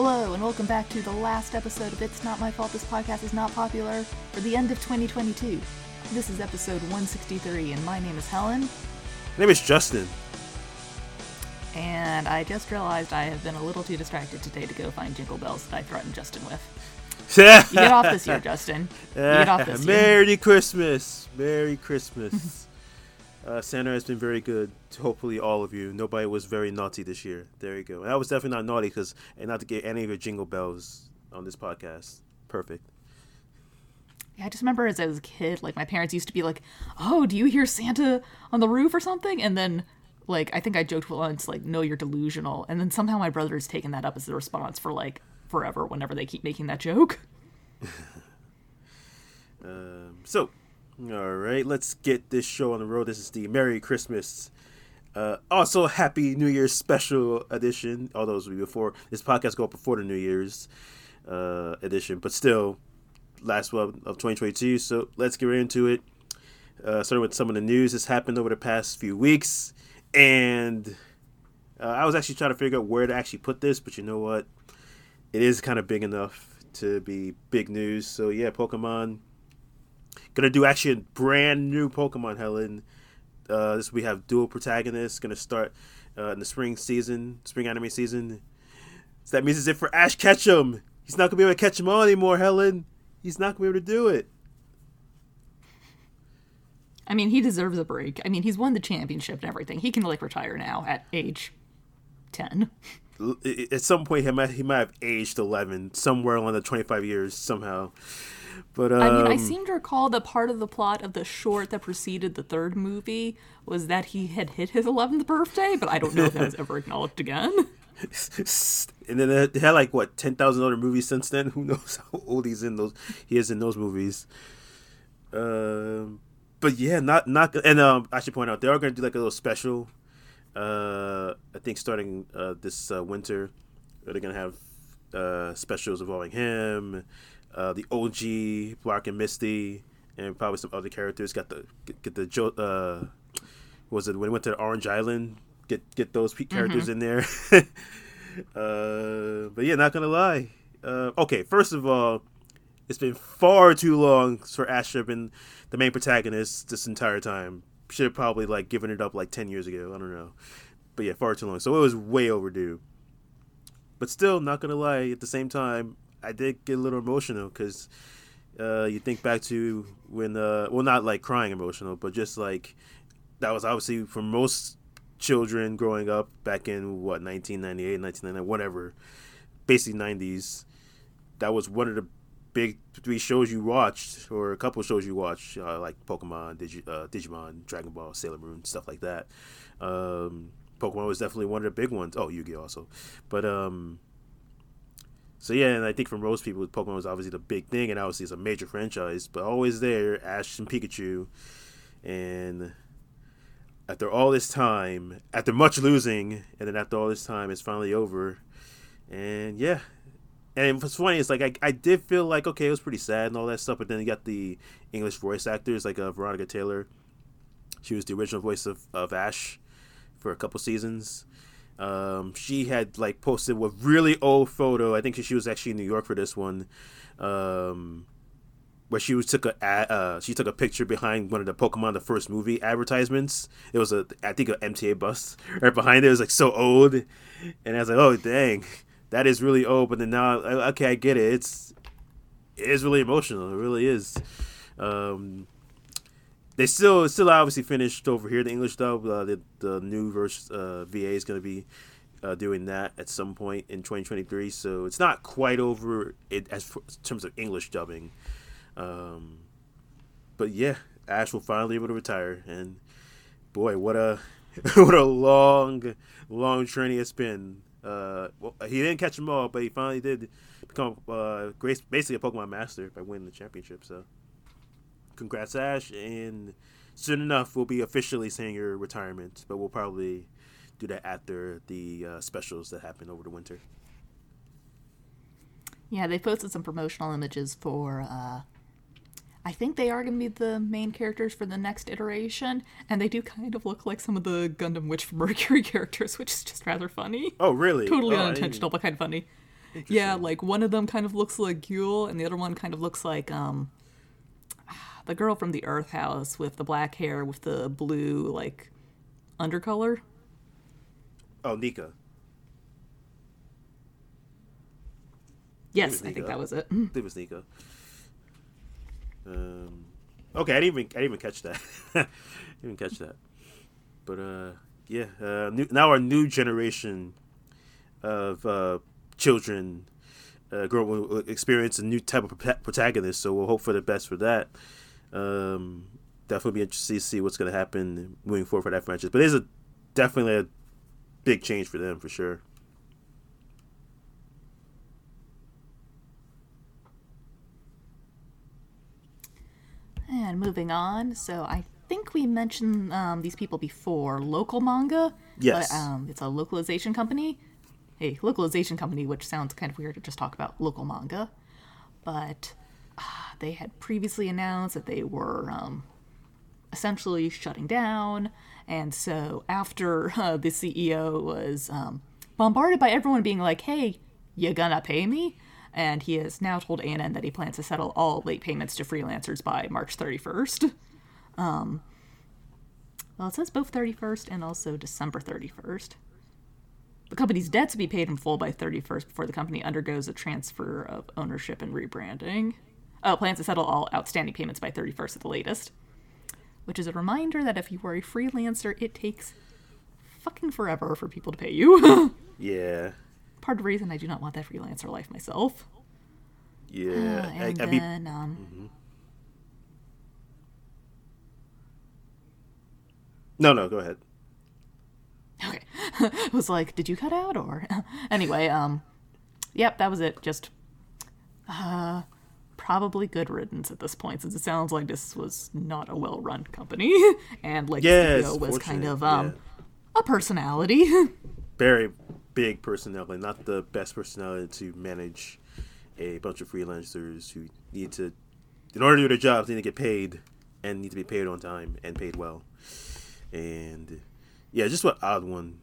Hello, and welcome back to the last episode of It's Not My Fault This Podcast Is Not Popular for the end of 2022. This is episode 163, and my name is Helen. My name is Justin. And I just realized I have been a little too distracted today to go find jingle bells that I threatened Justin with. You get off this year, Justin. You get off this year. Merry Christmas. Merry Christmas. uh, Santa has been very good to hopefully all of you. Nobody was very naughty this year. There you go. And I was definitely not naughty because and not to get any of your jingle bells on this podcast. Perfect. Yeah, I just remember as I was a kid, like my parents used to be like, "Oh, do you hear Santa on the roof or something?" And then, like, I think I joked once, like, "No, you're delusional." And then somehow my brother's taken that up as the response for like forever whenever they keep making that joke. Um, so, all right, let's get this show on the road. This is the Merry Christmas. Uh, also, Happy New Year's special edition. Although this will be before this podcast go up before the New Year's uh, edition, but still, last one of 2022. So let's get right into it. Uh, starting with some of the news that's happened over the past few weeks, and uh, I was actually trying to figure out where to actually put this, but you know what? It is kind of big enough to be big news. So yeah, Pokemon gonna do actually a brand new Pokemon Helen. Uh, this we have dual protagonists gonna start uh, in the spring season, spring anime season. So that means it's it for Ash Ketchum. He's not gonna be able to catch him all anymore, Helen. He's not gonna be able to do it. I mean, he deserves a break. I mean, he's won the championship and everything. He can like retire now at age ten. At some point, he might he might have aged eleven, somewhere along the twenty five years somehow. But um, I mean, I seem to recall that part of the plot of the short that preceded the third movie was that he had hit his 11th birthday, but I don't know if that was ever acknowledged again. and then they had like what ten thousand other movies since then. Who knows how old he's in those? He is in those movies. Um, but yeah, not not and um, I should point out they are going to do like a little special. Uh, I think starting uh, this uh, winter, they're going to have uh, specials involving him, uh, the OG Brock and Misty, and probably some other characters. Got the get, get the Jo- uh, was it when he went to the Orange Island? Get get those characters in there. uh, but yeah, not gonna lie. Uh, okay, first of all, it's been far too long for Ash to have been the main protagonist this entire time. Should have probably like given it up like ten years ago. I don't know, but yeah, far too long. So it was way overdue. But still, not gonna lie. At the same time, I did get a little emotional because uh, you think back to when, uh, well, not like crying emotional, but just like that was obviously for most children growing up back in what 1998, 1999, whatever, basically 90s. That was one of the big three shows you watched, or a couple shows you watched, uh, like Pokemon, Digi- uh, Digimon, Dragon Ball, Sailor Moon, stuff like that. Um, Pokemon was definitely one of the big ones. Oh, Yu-Gi-Oh also, but um, so yeah, and I think for most people, Pokemon was obviously the big thing, and obviously it's a major franchise, but always there, Ash and Pikachu, and after all this time, after much losing, and then after all this time, it's finally over, and yeah, and what's funny is like I, I did feel like okay, it was pretty sad and all that stuff, but then you got the English voice actors like uh, Veronica Taylor, she was the original voice of, of Ash for a couple seasons. Um, she had like posted a really old photo. I think she was actually in New York for this one, um, where she was took a uh, she took a picture behind one of the Pokemon the first movie advertisements. It was a I think an MTA bus right behind it. It was like so old, and I was like, oh dang, that is really old. But then now, okay, I get it. It's it is really emotional. It really is. Um, they still still obviously finished over here the English dub. Uh, the the new verse uh, VA is going to be uh, doing that at some point in 2023. So it's not quite over it as in terms of English dubbing. Um, but yeah, Ash will finally be able to retire, and boy, what a what a long long journey it's been. Uh, well, he didn't catch them all, but he finally did become uh, basically a Pokemon master by winning the championship. So congrats ash and soon enough we'll be officially saying your retirement but we'll probably do that after the uh, specials that happen over the winter Yeah, they posted some promotional images for. Uh, I think they are going to be the main characters for the next iteration, and they do kind of look like some of the Gundam Witch from Mercury characters, which is just rather funny. oh really Totally Oh, unintentional, but kind of funny. Yeah, like one of them kind of looks like Yule, and the other one kind of looks like um, the girl from the Earth House with the black hair with the blue like undercolor. Oh, Nika. Yes, I think that was it. I think it was Nika. Um, okay, I didn't even I didn't even catch that. didn't even catch that. But uh, yeah, uh, new, now our new generation of uh, children uh, grow will experience a new type of prota- protagonist. So we'll hope for the best for that. Um, definitely be interested to see what's going to happen moving forward for that franchise. But it's a definitely a big change for them for sure. And moving on, so I think we mentioned um, these people before. Local manga, Yes. but um, it's a localization company. A localization company, which sounds kind of weird to just talk about local manga, but they had previously announced that they were um, essentially shutting down. And so after uh, the CEO was um, bombarded by everyone being like, "Hey, you gonna pay me?" and he has now told ANN that he plans to settle all late payments to freelancers by March 31st. Um, well, it says both 31st and also December 31st. The company's debts will be paid in full by 31st before the company undergoes a transfer of ownership and rebranding. Oh, plans to settle all outstanding payments by 31st at the latest. Which is a reminder that if you are a freelancer, it takes fucking forever for people to pay you. Yeah. Part of the reason I do not want that freelancer life myself. Yeah. Uh, and I mean, then, um, no, no, go ahead. okay, I was like, did you cut out or? anyway, um, yep, that was it. Just, uh, probably good riddance at this point, since it sounds like this was not a well-run company, and like the CEO was kind of um yeah. a personality. very big personality, not the best personality to manage a bunch of freelancers who need to, in order to do their jobs, they need to get paid and need to be paid on time and paid well. And yeah, just what odd one,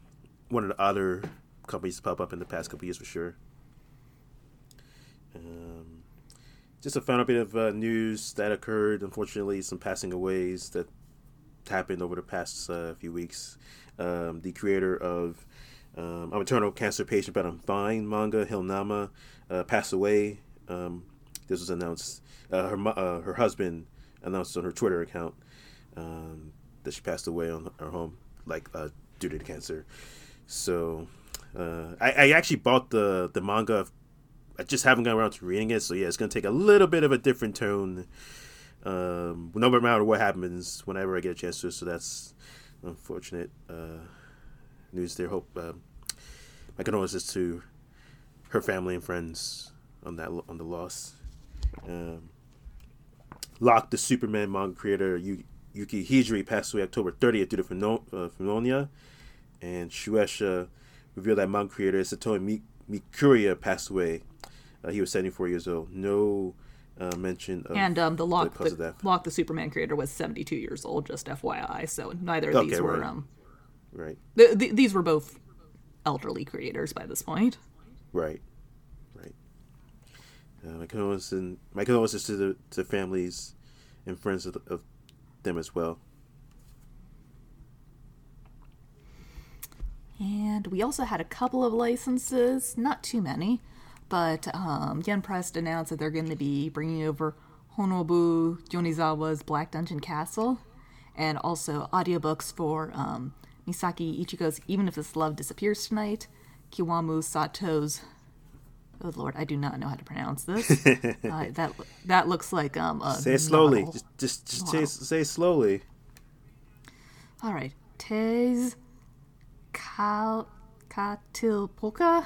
one of the other companies to pop up in the past couple years for sure. Um, just a final bit of uh, news that occurred. Unfortunately, some passing aways that happened over the past uh, few weeks. Um, the creator of um, I'm a terminal cancer patient, but I'm fine. Manga Hilnama uh, passed away. Um, this was announced. Uh, her uh, her husband announced on her Twitter account um, that she passed away on her home, like uh, due to cancer. So I, I actually bought the the manga. I just haven't gotten around to reading it, so yeah, it's gonna take a little bit of a different tone. Um, no matter what happens, whenever I get a chance to. So that's unfortunate uh, news there. Hope uh, my condolences to her family and friends on that on the loss. Um, Locke, the Superman manga creator Yu- Yuki Hijiri, passed away October 30th due to uh, pneumonia, and Shueisha revealed that manga creator Satomi Mi- Mikuriya passed away. Uh, he was 74 years old. No uh, mention of and um, the Locke, the, death. Locke, the Superman creator, was 72 years old. Just FYI. So neither of Okay, these were right. um, Right, th- th- these were both elderly creators by this point. right, right. Uh, my condolences, my condolences to the to families and friends of, of them as well. And we also had a couple of licenses, not too many, but um, Yen Press announced that they're going to be bringing over Honobu Yonezawa's Black Dungeon Castle, and also audiobooks for um, Misaki Ichijo's Even If This Love Disappears Tonight, Kiwamu Sato's. Oh lord, I do not know how to pronounce this. uh, that that looks like um. Say it slowly. novel. Just just just say, say it slowly. All right, Tez Kal Katilpolka.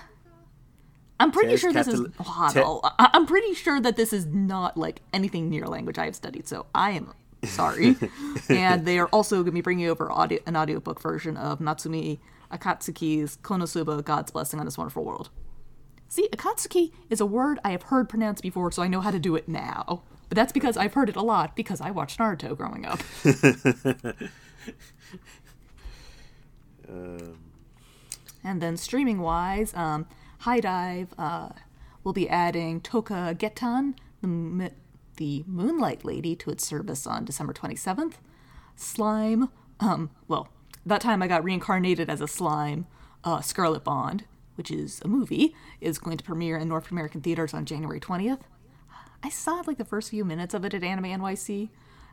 I'm pretty sure this is. Katil- Hold Te- I- I'm pretty sure that this is not like anything near language I have studied, so I am sorry. and they are also going to be bringing over audio, an audiobook version of Natsumi Akatsuki's Konosuba God's Blessing on This Wonderful World. See, Akatsuki is a word I have heard pronounced before, so I know how to do it now. But that's because I've heard it a lot because I watched Naruto growing up. Um, And then streaming wise, um, HIDIVE uh, will be adding Touka Gettan, the, the Moonlight Lady, to its service on December 27th. Slime, um, well, that time I got reincarnated as a slime. Uh, Scarlet Bond, which is a movie, is going to premiere in North American theaters on January 20th. I saw like the first few minutes of it at Anime NYC,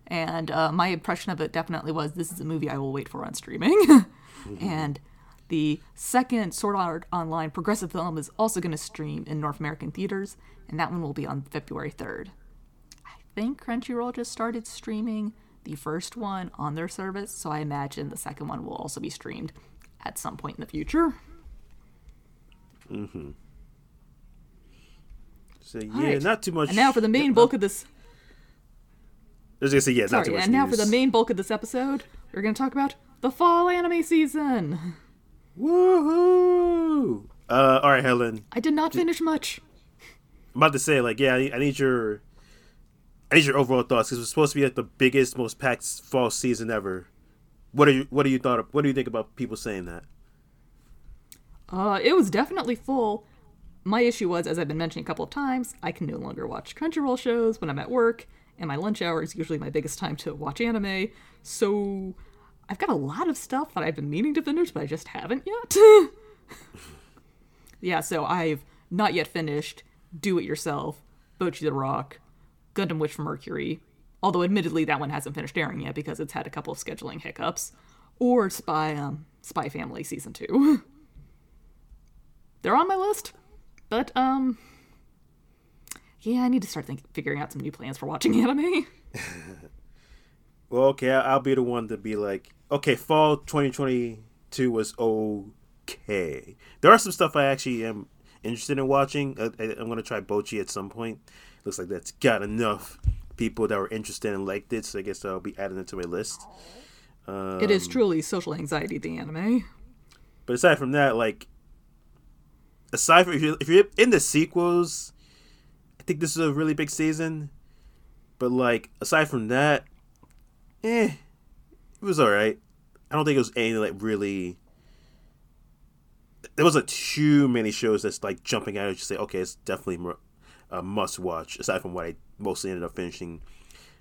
and uh, my impression of it definitely was this is a movie I will wait for on streaming. mm-hmm. And the second Sword Art Online progressive film is also going to stream in North American theaters, and that one will be on February 3rd. I think Crunchyroll just started streaming the first one on their service, so I imagine the second one will also be streamed at some point in the future. Mm-hmm. So yeah, right. not too much. And now for the main bulk of this. I was gonna say yeah, Sorry, not too much. And news. now for the main bulk of this episode, we're gonna talk about the fall anime season. Woohoo! Uh, all right, Helen. I did not finish much. I'm about to say, like, yeah, I need, I need your, I need your overall thoughts because it's supposed to be like the biggest, most packed fall season ever. What are you, what do you thought? Of, what do you think about people saying that? Uh, it was definitely full. My issue was, as I've been mentioning a couple of times, I can no longer watch Crunchyroll shows when I'm at work, and my lunch hour is usually my biggest time to watch anime. So I've got a lot of stuff that I've been meaning to finish, but I just haven't yet. yeah, so I've not yet finished Do It Yourself, Bocchi the Rock, Gundam Witch from Mercury, although admittedly that one hasn't finished airing yet because it's had a couple of scheduling hiccups, or Spy um, Spy Family season two. They're on my list, but um, yeah, I need to start think- figuring out some new plans for watching anime. well, okay, I'll be the one to be like, okay, fall 2022 was okay. There are some stuff I actually am interested in watching. I, am gonna try Bocchi at some point. Looks like that's got enough people that were interested and liked it, so I guess I'll be adding it to my list. Um, it is um, truly social anxiety, the anime. But aside from that, like, aside from if you're, if you're in the sequels, I think this is a really big season. But like, aside from that, eh, it was all right. I don't think it was anything like really. There wasn't too many shows that's like jumping out. You say, okay, it's definitely a must watch. Aside from what I mostly ended up finishing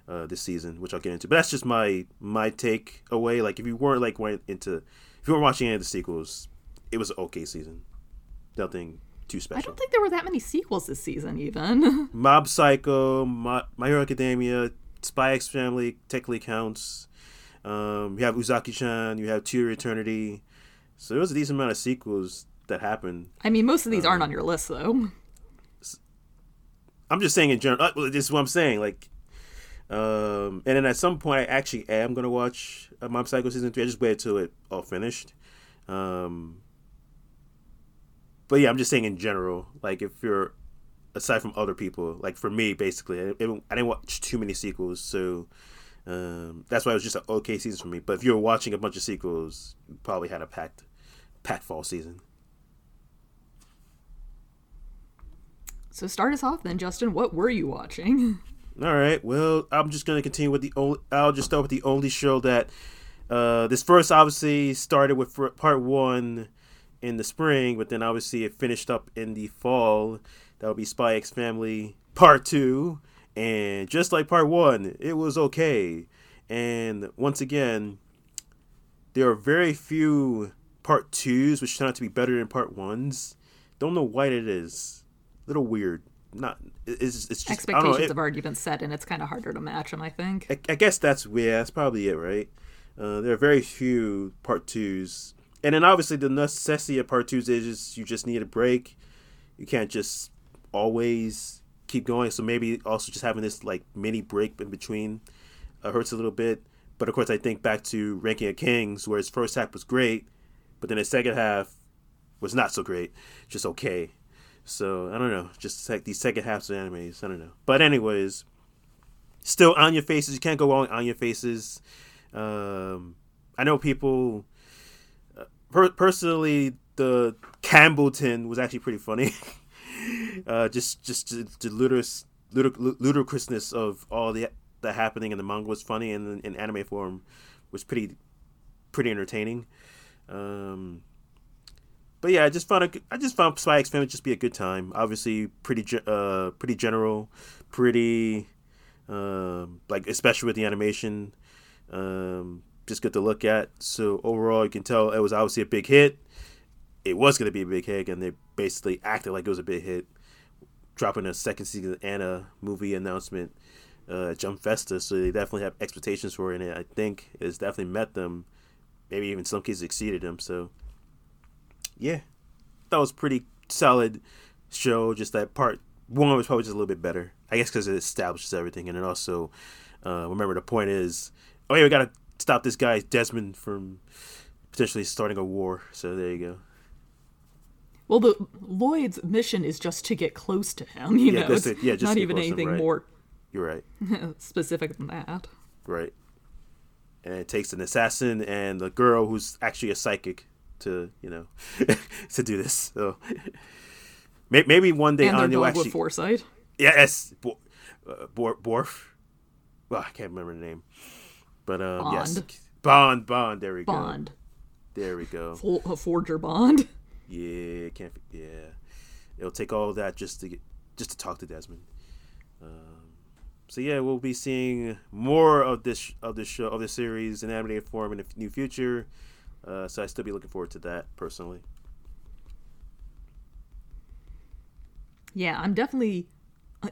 uh, this season, which I'll get into. But that's just my my take away. Like if you weren't like went into, if you weren't watching any of the sequels, it was an okay season. Nothing too special. I don't think there were that many sequels this season, even. Mob Psycho, My, My Hero Academia, Spy X Family technically counts. Um, you have Uzaki-chan, you have To Your Eternity. So there was a decent amount of sequels that happened. I mean, most of these um, aren't on your list, though. I'm just saying in general. Uh, this is what I'm saying. Like, um, and then at some point, I actually am gonna watch uh, Mob Psycho season three. I just waited till it all finished. Um, but yeah, I'm just saying in general. Like, if you're aside from other people, like for me, basically, I, I didn't watch too many sequels, so um, that's why it was just an okay season for me. But if you were watching a bunch of sequels, you probably had a packed, packed fall season. So start us off then, Justin. What were you watching? All right. Well, I'm just gonna continue with the only. I'll just start with the only show that. Uh, this first obviously started with part one in the spring, but then obviously it finished up in the fall. That would be Spy X Family Part Two. And just like part one, it was okay. And once again, there are very few part twos which turn out to be better than part ones. Don't know why it is. A little weird. Not it's, it's just expectations know, it, have already been set, and it's kind of harder to match them. I think. I, I guess that's yeah, that's probably it, right? Uh, there are very few part twos, and then obviously the necessity of part twos is just, you just need a break. You can't just always keep going. So maybe also just having this like mini break in between uh, hurts a little bit. But of course, I think back to Ranking of Kings, where his first half was great, but then his second half was not so great, just okay. So I don't know, just like these second halves of animes, I don't know. But anyways, still on your faces. You can't go wrong on your faces. Um, I know people. Uh, per- personally, the Campbelldon was actually pretty funny. uh, just just the, the ludicrous, ludic- ludicrousness of all the that happening in the manga was funny, and in anime form was pretty pretty entertaining. Um, but yeah, I just found a, I just found Spy X Family just be a good time. Obviously, pretty uh pretty general, pretty um like especially with the animation, um just good to look at. So overall, you can tell it was obviously a big hit. It was going to be a big hit, and they basically acted like it was a big hit, dropping a second season and a movie announcement uh, Jump Festa. So they definitely have expectations for it, and I think it's definitely met them. Maybe even some cases exceeded them. So yeah, that was pretty solid show. Just that part one was probably just a little bit better. I guess because it establishes everything, and it also uh, remember the point is, oh yeah, we gotta stop this guy Desmond from potentially starting a war. So there you go. Well, the Lloyd's mission is just to get close to him. You Yeah, know, it's it. Yeah, just not to get even close to him, anything right. more You're right. specific than that. Right. And it takes an assassin and a girl who's actually a psychic to you know to do this. So maybe one day and Anya will actually with foresight. yes Bo- uh, Bor- Borf. Well, I can't remember the name, but um, yes, Bond. Bond Bond. There we go. Bond, There we go. For- a forger Bond. Yeah, can't. Yeah, it'll take all that just to get just to talk to Desmond. Um, so yeah, we'll be seeing more of this of this show of this series in animated form in the near future. Uh, so I still be looking forward to that personally. Yeah, I'm definitely.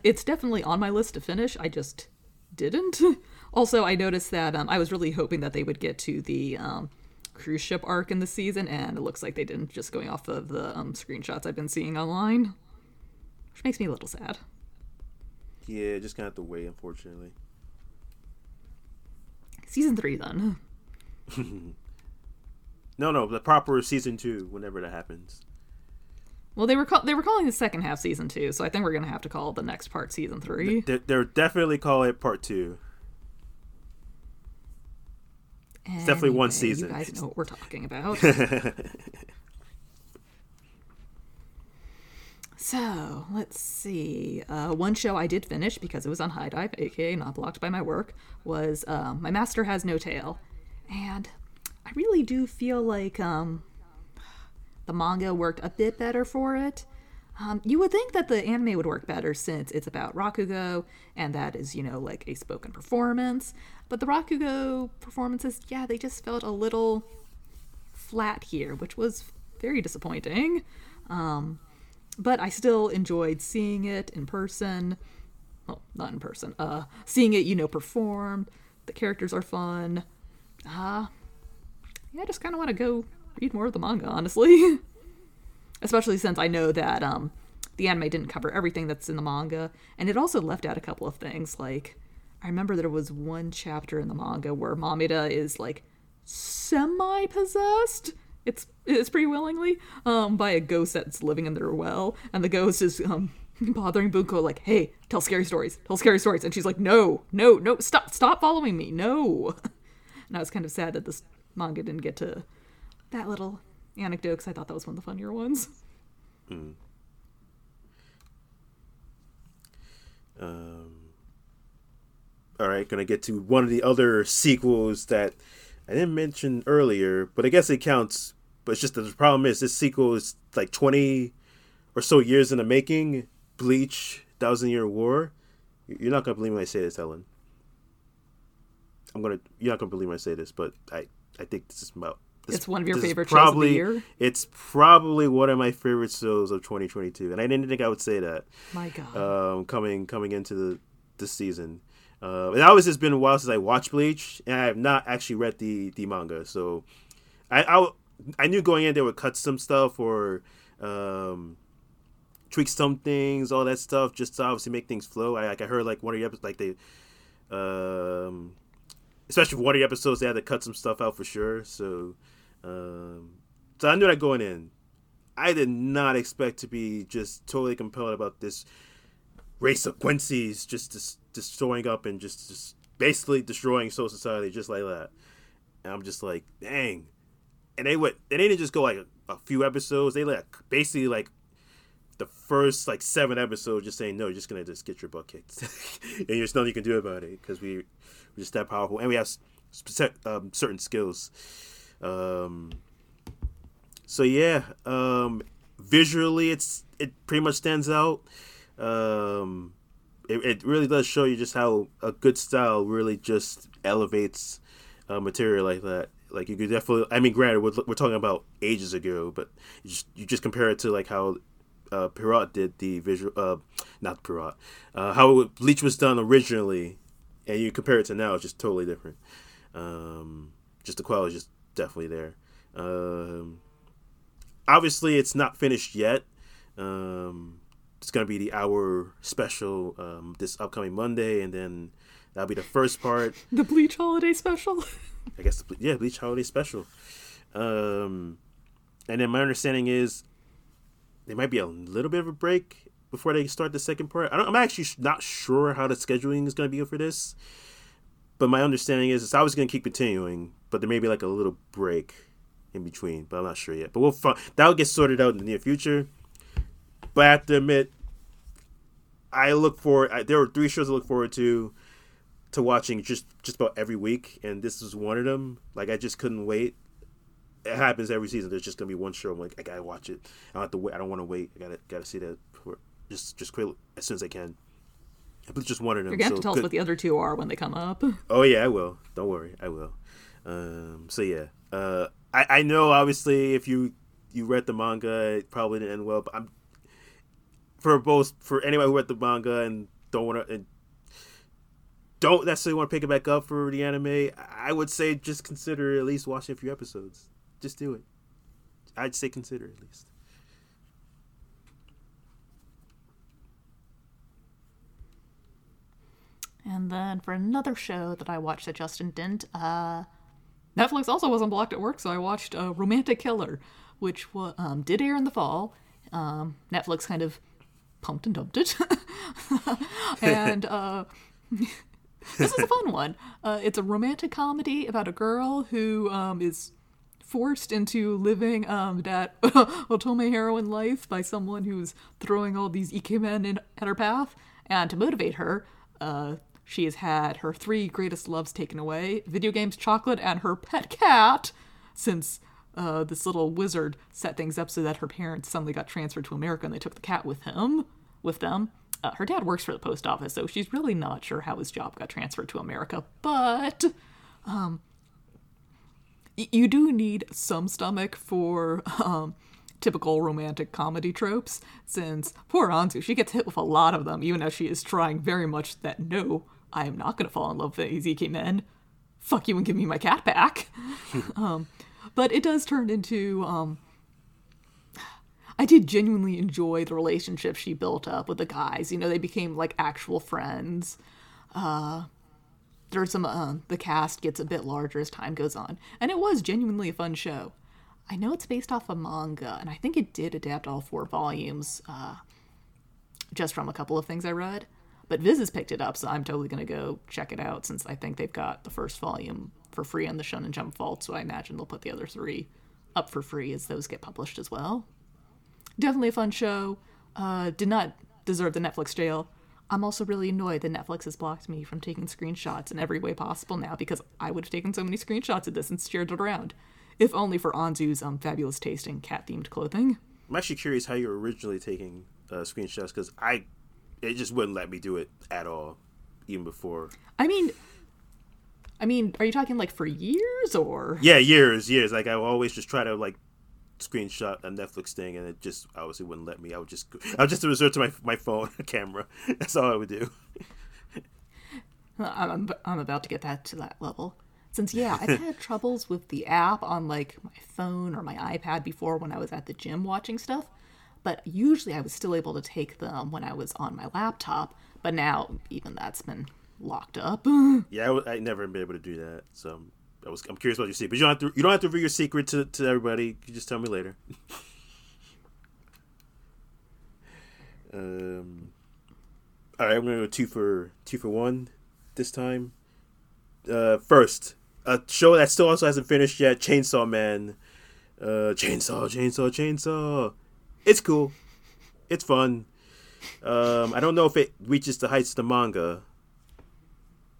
It's definitely on my list to finish. I just didn't. also, I noticed that um, I was really hoping that they would get to the um, cruise ship arc in the season, and it looks like they didn't. Just going off of the um, screenshots I've been seeing online, which makes me a little sad. Yeah, just kind of have to wait, unfortunately. Season three, then. No, no, the proper season two, whenever that happens. Well, they were call- they were calling the second half season two, so I think we're gonna have to call the next part season three. They're, they're definitely call it part two. It's definitely one season. You guys know what we're talking about. so let's see. Uh, one show I did finish because it was on HIDIVE, aka not blocked by my work, was um, My Master Has No Tail, and I really do feel like um, the manga worked a bit better for it. Um, you would think that the anime would work better since it's about Rakugo, and that is, you know, like a spoken performance. But the Rakugo performances, yeah, they just felt a little flat here, which was very disappointing. Um, but I still enjoyed seeing it in person. Well, not in person. Uh, seeing it, you know, performed. The characters are fun. Uh, yeah, I just kind of want to go read more of the manga, honestly. Especially since I know that um, the anime didn't cover everything that's in the manga, and it also left out a couple of things. Like, I remember there was one chapter in the manga where Mameda is like semi possessed. It's it's pretty willingly um, by a ghost that's living in their well, and the ghost is um, bothering Bunko like, "Hey, tell scary stories, tell scary stories," and she's like, "No, no, no, stop, stop following me, no." And I was kind of sad that this manga didn't get to that little anecdote because I thought that was one of the funnier ones. Um, all right, gonna get to one of the other sequels that I didn't mention earlier, but I guess it counts. But it's just the problem is this sequel is like twenty or so years in the making. Bleach, Thousand Year War. You're not gonna believe me when I say this, Helen. I'm gonna. You're not gonna believe me when I say this, but I. I think this is about. This, It's one of your favorite shows of the probably, year? It's probably one of my favorite shows of 2022, and I didn't think I would say that My God. um, coming coming into the this season. Uh, it always has been a while since I watched Bleach, and I have not actually read the the manga. So, I I knew going in they would cut some stuff or um, tweak some things, all that stuff, just to obviously make things flow. I like I heard like one of the episodes, like they, um, especially for one of the episodes, they had to cut some stuff out for sure. So, um, so I knew that going in. I did not expect to be just totally compelled about this race of Quincy's just dis- destroying up and just, just basically destroying Soul Society just like that. And I'm just like, dang. And they went, they didn't just go like a, a few episodes. They like basically like the first like seven episodes just saying no, you're just gonna just get your butt kicked, and there's nothing you can do about it because we we're just that powerful and we have um, certain skills. Um, so yeah, um, visually, it's it pretty much stands out. Um, it, it really does show you just how a good style really just elevates uh, material like that. Like you could definitely. I mean, granted, we're, we're talking about ages ago, but you just you just compare it to like how uh, Pierrot did the visual, uh, not Pirat, uh, how Bleach was done originally, and you compare it to now, it's just totally different. Um, just the quality just definitely there. Um, obviously, it's not finished yet. Um, it's gonna be the hour special um, this upcoming Monday, and then that'll be the first part. the Bleach Holiday Special. I guess the, yeah, Bleach Holiday Special. Um, and then my understanding is there might be a little bit of a break before they start the second part. I am actually not sure how the scheduling is going to be for this, but my understanding is it's always going to keep continuing, but there may be like a little break in between, but I'm not sure yet. But we'll find, that'll get sorted out in the near future. But I have to admit, I look forward. I, there were three shows I look forward to to watching just just about every week, and this was one of them. Like I just couldn't wait it happens every season. There's just gonna be one show. I'm like, I gotta watch it. I don't have to wait. I don't want to wait. I gotta gotta see that for, just just quick as soon as I can. But just one of them. You're gonna have so to tell good. us what the other two are when they come up. Oh yeah, I will. Don't worry, I will. Um, so yeah, uh, I I know obviously if you you read the manga, it probably didn't end well. But I'm for both for anyone who read the manga and don't want to don't necessarily want to pick it back up for the anime. I would say just consider at least watching a few episodes. Just do it. I'd say consider at least. And then for another show that I watched that Justin didn't, uh, Netflix also wasn't blocked at work, so I watched uh, Romantic Killer, which um, did air in the fall. Um, Netflix kind of pumped and dumped it. and uh, this is a fun one. Uh, it's a romantic comedy about a girl who um, is forced into living um, that otome heroine life by someone who's throwing all these ikemen in at her path. And to motivate her, uh, she has had her three greatest loves taken away video games, chocolate, and her pet cat, since uh, this little wizard set things up so that her parents suddenly got transferred to America and they took the cat with him, with them. Uh, her dad works for the post office, so she's really not sure how his job got transferred to America. But um, you do need some stomach for um, typical romantic comedy tropes, since poor Anzu, she gets hit with a lot of them, even as she is trying very much that no, I am not going to fall in love with these ikemen. Fuck you and give me my cat back. um, but it does turn into. Um, I did genuinely enjoy the relationship she built up with the guys. You know, they became like actual friends. Uh, there's some uh, the cast gets a bit larger as time goes on, and it was genuinely a fun show. I know it's based off a manga, and I think it did adapt all four volumes, uh, just from a couple of things I read. But Viz has picked it up, so I'm totally gonna go check it out since I think they've got the first volume for free on the Shonen Jump Vault. So I imagine they'll put the other three up for free as those get published as well. Definitely a fun show. Uh, did not deserve the Netflix jail. I'm also really annoyed that Netflix has blocked me from taking screenshots in every way possible now because I would have taken so many screenshots of this and shared it around. If only for Anzu's um, fabulous taste in cat themed clothing. I'm actually curious how you were originally taking uh, screenshots because I, it just wouldn't let me do it at all, even before. I mean, I mean, are you talking like for years or? Yeah, years, years. Like I always just try to like screenshot a Netflix thing, and it just obviously wouldn't let me. I would just I would just resort to my my phone camera. That's all I would do. I'm I'm about to get that to that level. Since yeah, I've had troubles with the app on like my phone or my iPad before when I was at the gym watching stuff, but usually I was still able to take them when I was on my laptop. But now even that's been locked up. yeah, I, w- I never been able to do that. So I was I'm curious what you see, but you don't have to you don't have to reveal your secret to, to everybody. You just tell me later. um, all right, I'm gonna go two for two for one this time. Uh, first, a show that still also hasn't finished yet, Chainsaw Man. Uh, chainsaw, chainsaw, chainsaw. It's cool. It's fun. Um, I don't know if it reaches the heights of the manga,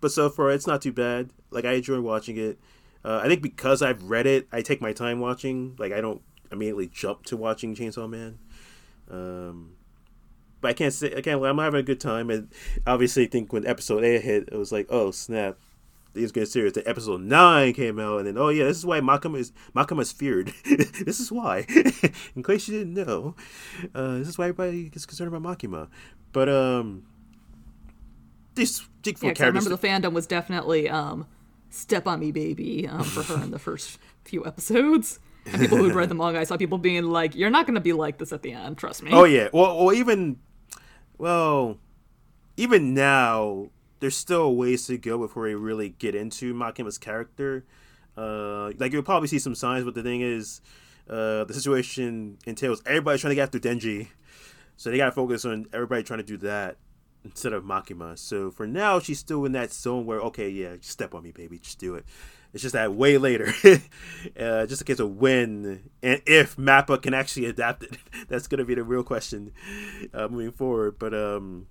but so far it's not too bad. Like I enjoy watching it. Uh, I think because I've read it, I take my time watching. Like I don't immediately jump to watching Chainsaw Man. Um, but I can't say I can't. I'm having a good time, and obviously, I think when episode eight hit, it was like, oh snap, things get serious. The episode nine came out, and then oh yeah, this is why Makima is Makima is feared. this is why, in case you didn't know, uh, this is why everybody gets concerned about Makima. But um, these Jig yeah, I remember the fandom was definitely um, "Step on Me, Baby" um, for her in the first few episodes. And people who'd read the manga, I saw people being like, "You're not going to be like this at the end, trust me." Oh yeah, well, well, even, well, even now, there's still ways to go before we really get into Makima's character. Uh, like you'll probably see some signs, but the thing is, uh, the situation entails everybody trying to get after Denji, so they gotta focus on everybody trying to do that instead of Makima. So for now, she's still in that zone where okay, yeah, step on me, baby, just do it. It's just that way later, uh, just in case of when and if Mappa can actually adapt it. That's gonna be the real question uh, moving forward. But um,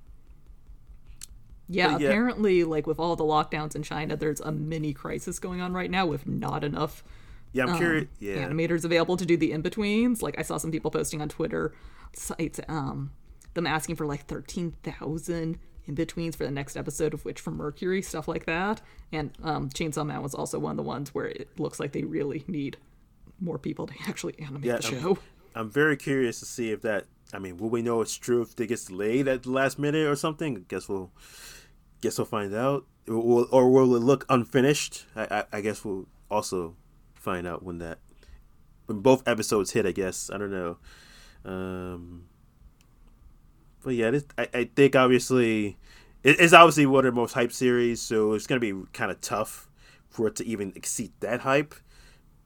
yeah, yeah, apparently, like with all the lockdowns in China, there's a mini crisis going on right now with not enough. Yeah, I'm um, curious. Yeah, animators available to do the in betweens. Like I saw some people posting on Twitter sites, um, them asking for like thirteen thousand in betweens for the next episode of Witch from Mercury, stuff like that. And um, Chainsaw Man was also one of the ones where it looks like they really need more people to actually animate yeah, the show. I'm, I'm very curious to see if that. I mean, will we know it's true if it gets delayed at the last minute or something? I guess we'll guess we'll find out. Will, or will it look unfinished? I, I, I guess we'll also find out when that when both episodes hit. I guess I don't know. Um, but yeah, this, I, I think obviously it, it's obviously one of the most hyped series, so it's gonna be kind of tough for it to even exceed that hype.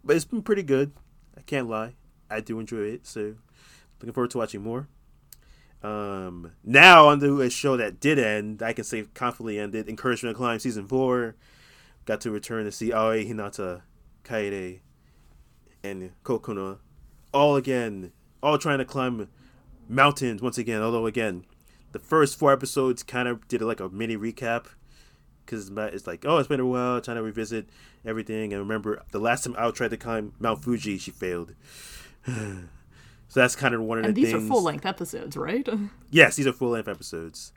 But it's been pretty good. I can't lie. I do enjoy it, so looking forward to watching more. Um, now onto a show that did end. I can say confidently ended. Encouragement to Climb season four. Got to return to see Aoi Hinata, Kaede, and Kokona, all again, all trying to climb mountains once again. Although again, the first four episodes kind of did like a mini recap because it's like, oh, it's been a while, trying to revisit everything. And remember, the last time I tried to climb Mount Fuji, she failed. so that's kind of one of the. and the these things. are full length episodes, right? yes, these are full length episodes.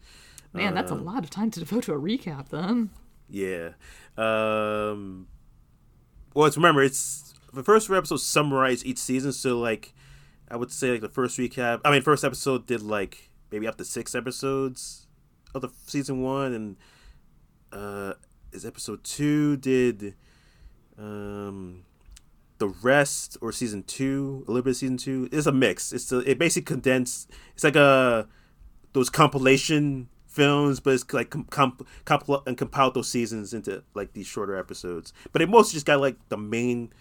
Man, that's a um, lot of time to devote to a recap, then. Yeah. Um, well, it's remember it's the first four episodes summarize each season, so like I would say like the first recap. I mean, first episode did like maybe up to six episodes of the season one, and uh, is episode two did um the rest or season two, a little bit of season two. It's a mix. It's a, it basically condensed. It's like a those compilation films, but it's like comp, comp, and compiled those seasons into like these shorter episodes. But it mostly just got like the main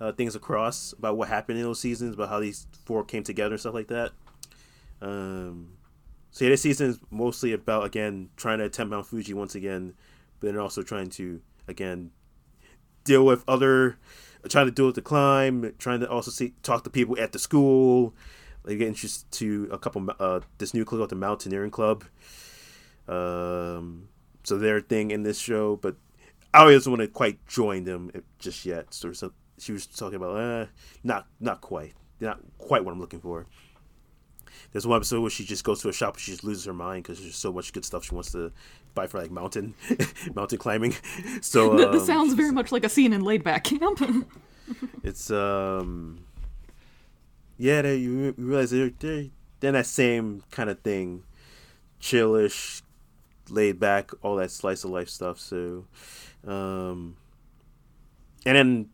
uh, things across about what happened in those seasons, about how these four came together and stuff like that. Um, so yeah, this season is mostly about again trying to attempt Mount Fuji once again, but then also trying to again deal with other, trying to deal with the climb, trying to also see talk to people at the school, They get introduced to a couple uh this new club called the Mountaineering Club. Um, so their thing in this show, but I always want to quite join them just yet. So, so she was talking about, uh, not not quite, not quite what I'm looking for. There's one episode where she just goes to a shop and she just loses her mind because there's so much good stuff she wants to buy for like mountain mountain climbing. So um, this sounds very much like a scene in Laid Back Camp. it's um, yeah, they, you realize they're they're, they're that same kind of thing, chillish, laid back, all that slice of life stuff. So, um, and then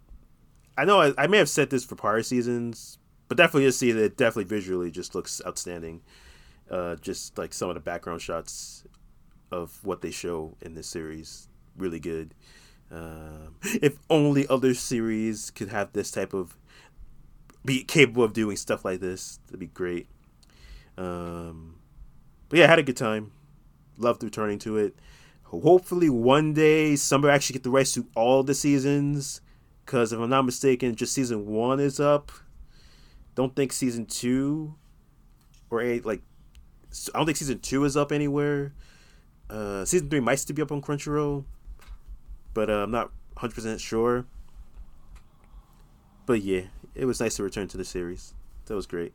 I know I, I, may have said this for prior seasons, but definitely this season it definitely visually just looks outstanding. Uh, just like some of the background shots of what they show in this series, really good. Um, if only other series could have this type of be capable of doing stuff like this, that'd be great. Um, but yeah, I had a good time. Loved returning to it. Hopefully, one day somebody actually get the rights to all the seasons because if I'm not mistaken, just season one is up. Don't think season two or eight like I don't think season two is up anywhere. Uh, season three might still be up on Crunchyroll, but uh, I'm not 100 percent sure. but yeah, it was nice to return to the series. That was great.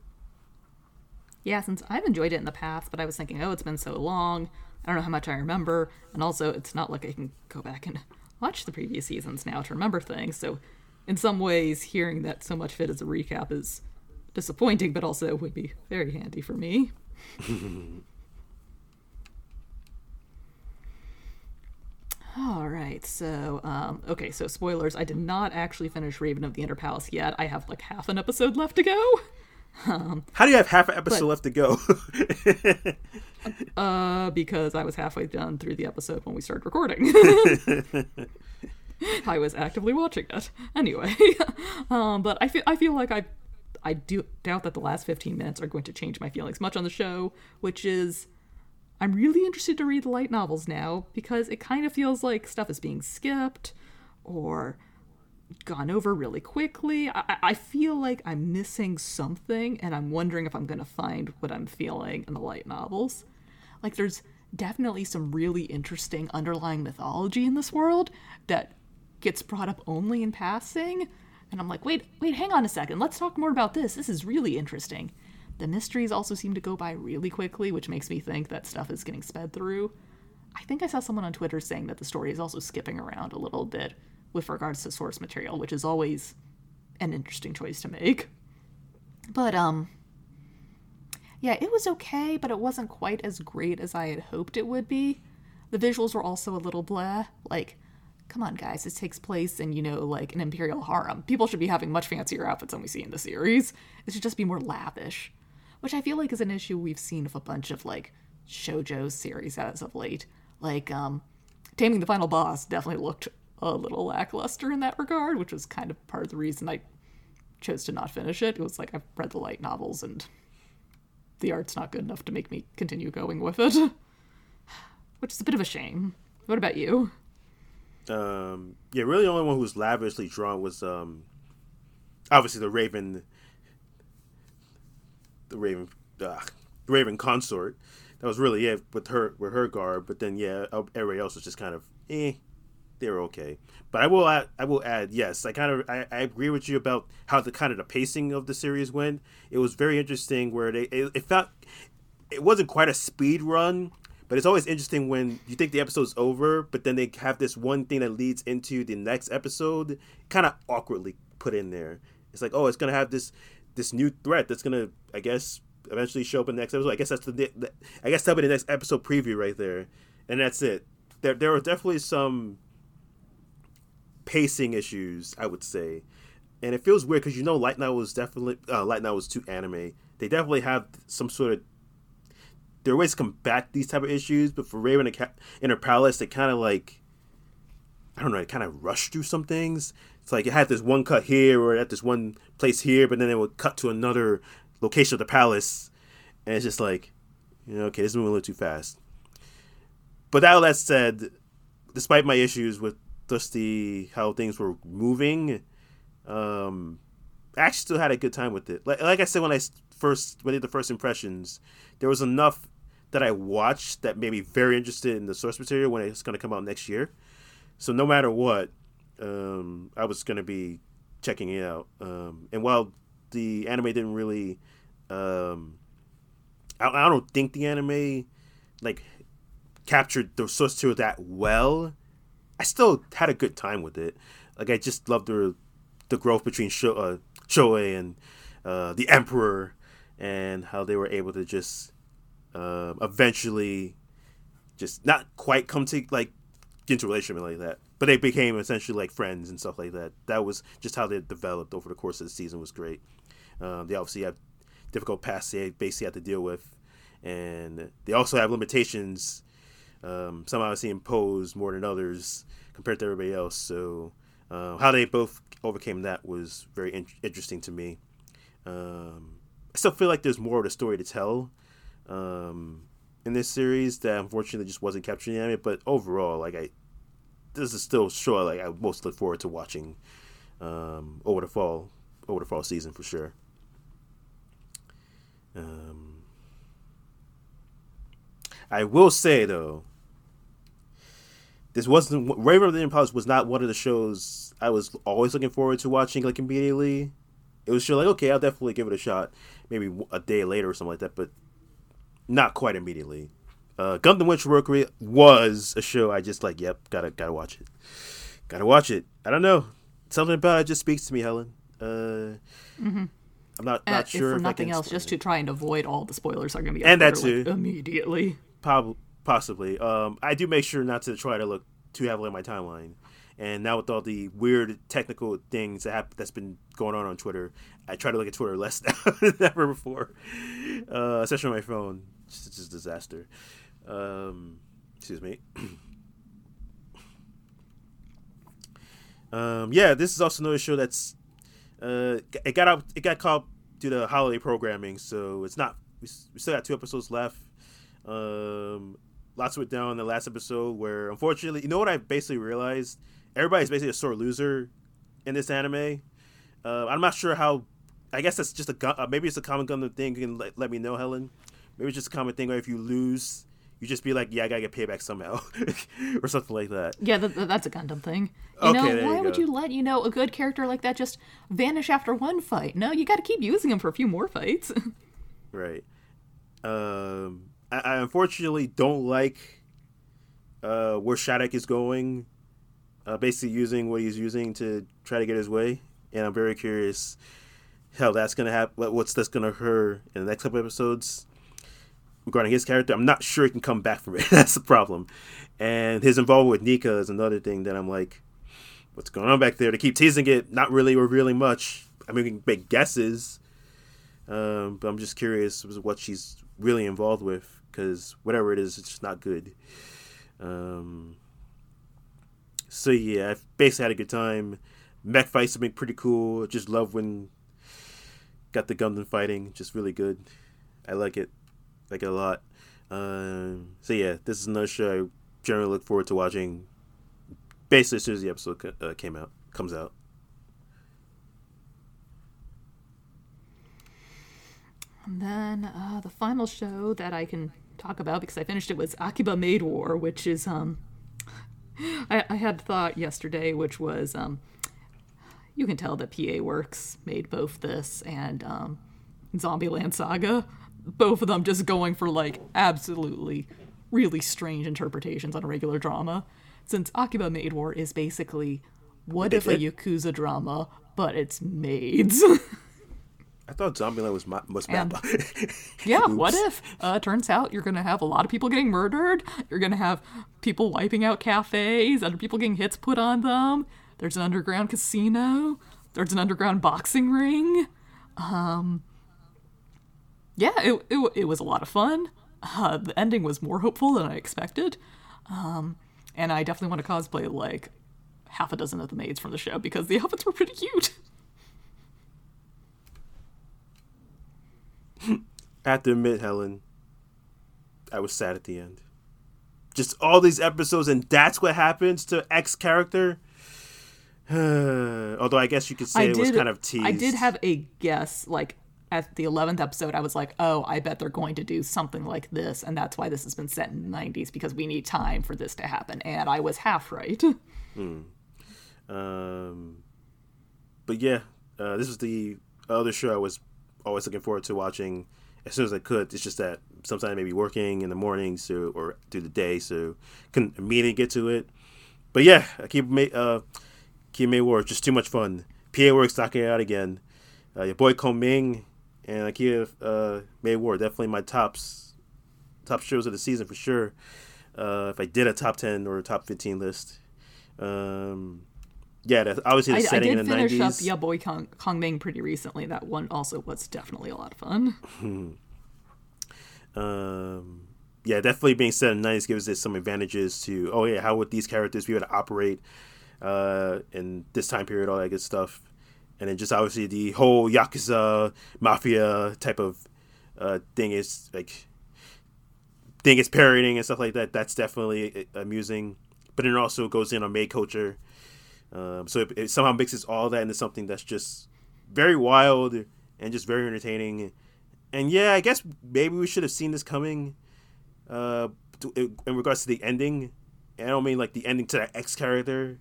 Yeah, since I've enjoyed it in the past, but I was thinking, oh, it's been so long. I don't know how much I remember, and also it's not like I can go back and watch the previous seasons now to remember things. So, in some ways, hearing that so much of it as a recap is disappointing, but also would be very handy for me. All right, so um, okay, so spoilers. I did not actually finish Raven of the Inner Palace yet. I have like half an episode left to go. Um, How do you have half an episode but, left to go? uh, because I was halfway done through the episode when we started recording. I was actively watching it anyway. um, but I feel I feel like I I do doubt that the last 15 minutes are going to change my feelings much on the show, which is I'm really interested to read the light novels now because it kind of feels like stuff is being skipped or gone over really quickly. I, I feel like I'm missing something, and I'm wondering if I'm going to find what I'm feeling in the light novels. Like, there's definitely some really interesting underlying mythology in this world that gets brought up only in passing. And I'm like, wait, wait, hang on a second. Let's talk more about this. This is really interesting. The mysteries also seem to go by really quickly, which makes me think that stuff is getting sped through. I think I saw someone on Twitter saying that the story is also skipping around a little bit with regards to source material, which is always an interesting choice to make. But, um, yeah, it was okay, but it wasn't quite as great as I had hoped it would be. The visuals were also a little blah. Like, come on, guys, this takes place in, you know, like an imperial harem. People should be having much fancier outfits than we see in the series. It should just be more lavish which I feel like is an issue we've seen with a bunch of like shojo series as of late. Like um, Taming the Final Boss definitely looked a little lackluster in that regard, which was kind of part of the reason I chose to not finish it. It was like I've read the light novels and the art's not good enough to make me continue going with it, which is a bit of a shame. What about you? Um, yeah, really, the only one who was lavishly drawn was um, obviously the Raven the Raven, the Raven consort. That was really it with her with her garb. But then yeah, everybody else was just kind of eh. they were okay, but I will add. I will add. Yes, I kind of I, I agree with you about how the kind of the pacing of the series went. It was very interesting where they it, it felt it wasn't quite a speed run, but it's always interesting when you think the episode's over, but then they have this one thing that leads into the next episode, kind of awkwardly put in there. It's like, oh, it's gonna have this this new threat that's gonna, I guess, eventually show up in the next episode. I guess that's the, the I guess that'll be the next episode preview right there, and that's it. There, there were definitely some pacing issues, I would say, and it feels weird because you know, Light Night was definitely uh, Light Night was too anime. They definitely have some sort of there are ways to combat these type of issues, but for Raven in her palace, they kind of like I don't know, it kind of rushed through some things. It's like it had this one cut here or at this one place here, but then it would cut to another location of the palace, and it's just like, you know, okay, this is moving a little too fast. But all that said, despite my issues with the how things were moving, um, I actually still had a good time with it. Like, like I said when I first when I did the first impressions, there was enough that I watched that made me very interested in the source material when it's going to come out next year. So no matter what, um, I was going to be checking it out. Um, and while the anime didn't really, um, I, I, don't think the anime like captured the source material that well. I still had a good time with it. Like I just loved the the growth between Sho- uh, Shoei and uh, the Emperor, and how they were able to just uh, eventually just not quite come to like get into a relationship like that but they became essentially like friends and stuff like that. That was just how they developed over the course of the season was great. Um, they obviously have difficult past they basically have to deal with, and they also have limitations. Um, some obviously imposed more than others compared to everybody else. So uh, how they both overcame that was very in- interesting to me. Um, I still feel like there's more of the story to tell um, in this series that unfortunately just wasn't captured in it. But overall, like I, this is still sure like I most look forward to watching um, over the fall over the fall season for sure. Um, I will say though, this wasn't Raven of the Impulse was not one of the shows I was always looking forward to watching like immediately. It was sure like okay, I'll definitely give it a shot, maybe a day later or something like that, but not quite immediately. Uh, Gundam Witch from Mercury was a show I just like. Yep, gotta gotta watch it. Gotta watch it. I don't know. Something about it just speaks to me, Helen. Uh, mm-hmm. I'm not not Uh, sure. if for nothing else, just to try and avoid all the spoilers are going to be And that there, like, too. immediately. Prob- possibly. Um, I do make sure not to try to look too heavily at my timeline. And now with all the weird technical things that hap- that's been going on on Twitter, I try to look at Twitter less now than ever before, uh, especially on my phone. It's just a disaster. Um, excuse me. um, yeah, this is also another show that's uh, it got out. It got caught due to holiday programming, so it's not. We, still got two episodes left. Um, lots went down in the last episode where, unfortunately, you know what I basically realized? Everybody's basically a sore loser in this anime. Uh, I'm not sure how. I guess that's just a gu- uh, maybe it's a common Gundam thing. You can let, let me know, Helen. Maybe it's just a common thing where if you lose, you just be like, yeah, I gotta get payback somehow, or something like that. Yeah, th- th- that's a Gundam thing. You Okay, know, there you why would you let you know a good character like that just vanish after one fight? No, you got to keep using him for a few more fights. Right. Um, I, I unfortunately don't like uh, where Shaddiq is going. Uh, basically, using what he's using to try to get his way, and I'm very curious how that's gonna happen. What's that's gonna occur in the next couple episodes regarding his character. I'm not sure he can come back from it. that's the problem. And his involvement with Nika is another thing that I'm like, what's going on back there? To keep teasing it, not really revealing much. I mean, we can make guesses. Um, but I'm just curious what she's really involved with because whatever it is, it's just not good. Um, so yeah, I basically had a good time. Mech fights have been pretty cool. Just love when got the Gundam fighting, just really good. I like it, like it a lot. Um, so yeah, this is another show I generally look forward to watching. Basically, as soon as the episode uh, came out, comes out. And then uh, the final show that I can talk about because I finished it was Akiba Maid War, which is um, I, I had thought yesterday, which was um, you can tell that PA Works made both this and um, Zombieland Saga, both of them just going for like absolutely really strange interpretations on a regular drama. Since Akiba Maid War is basically what if a yakuza drama, but it's maids. I thought Zombieland was my, was And- map. Yeah, what if? Uh, turns out you're gonna have a lot of people getting murdered. You're gonna have people wiping out cafes, other people getting hits put on them. There's an underground casino. There's an underground boxing ring. Um, yeah, it, it, it was a lot of fun. Uh, the ending was more hopeful than I expected. Um, and I definitely want to cosplay like half a dozen of the maids from the show because the outfits were pretty cute. I have to admit, Helen, I was sad at the end. Just all these episodes, and that's what happens to X character. Although I guess you could say it was kind of teased. I did have a guess, like at the eleventh episode, I was like, "Oh, I bet they're going to do something like this, and that's why this has been set in the '90s because we need time for this to happen." And I was half right. Um, but yeah, uh, this was the other show I was always looking forward to watching as soon as I could. It's just that sometimes I may be working in the morning, so or through the day, so couldn't immediately get to it. But yeah, I keep uh, Akiba Maid War just too much fun. PA Works knocking it out again. Uh, your boy Kong Ming and Akiba uh, Maid War definitely my tops top shows of the season for sure. Uh, if I did a top ten or a top fifteen list, um, yeah, that's obviously the I, I setting did in the finish up nineties. Yeah Boy Kong, Kong Ming pretty recently. That one also was definitely a lot of fun. um, yeah, definitely being set in the 90s gives it some advantages to, oh, yeah, how would these characters be able to operate uh, in this time period, all that good stuff. And then just obviously the whole Yakuza Mafia type of uh, thing is like, thing is parodying and stuff like that. That's definitely uh, amusing. But it also goes in on maid culture. Um, so it, it somehow mixes all that into something that's just very wild and just very entertaining. And yeah, I guess maybe we should have seen this coming uh, in regards to the ending. and I don't mean like the ending to that X character.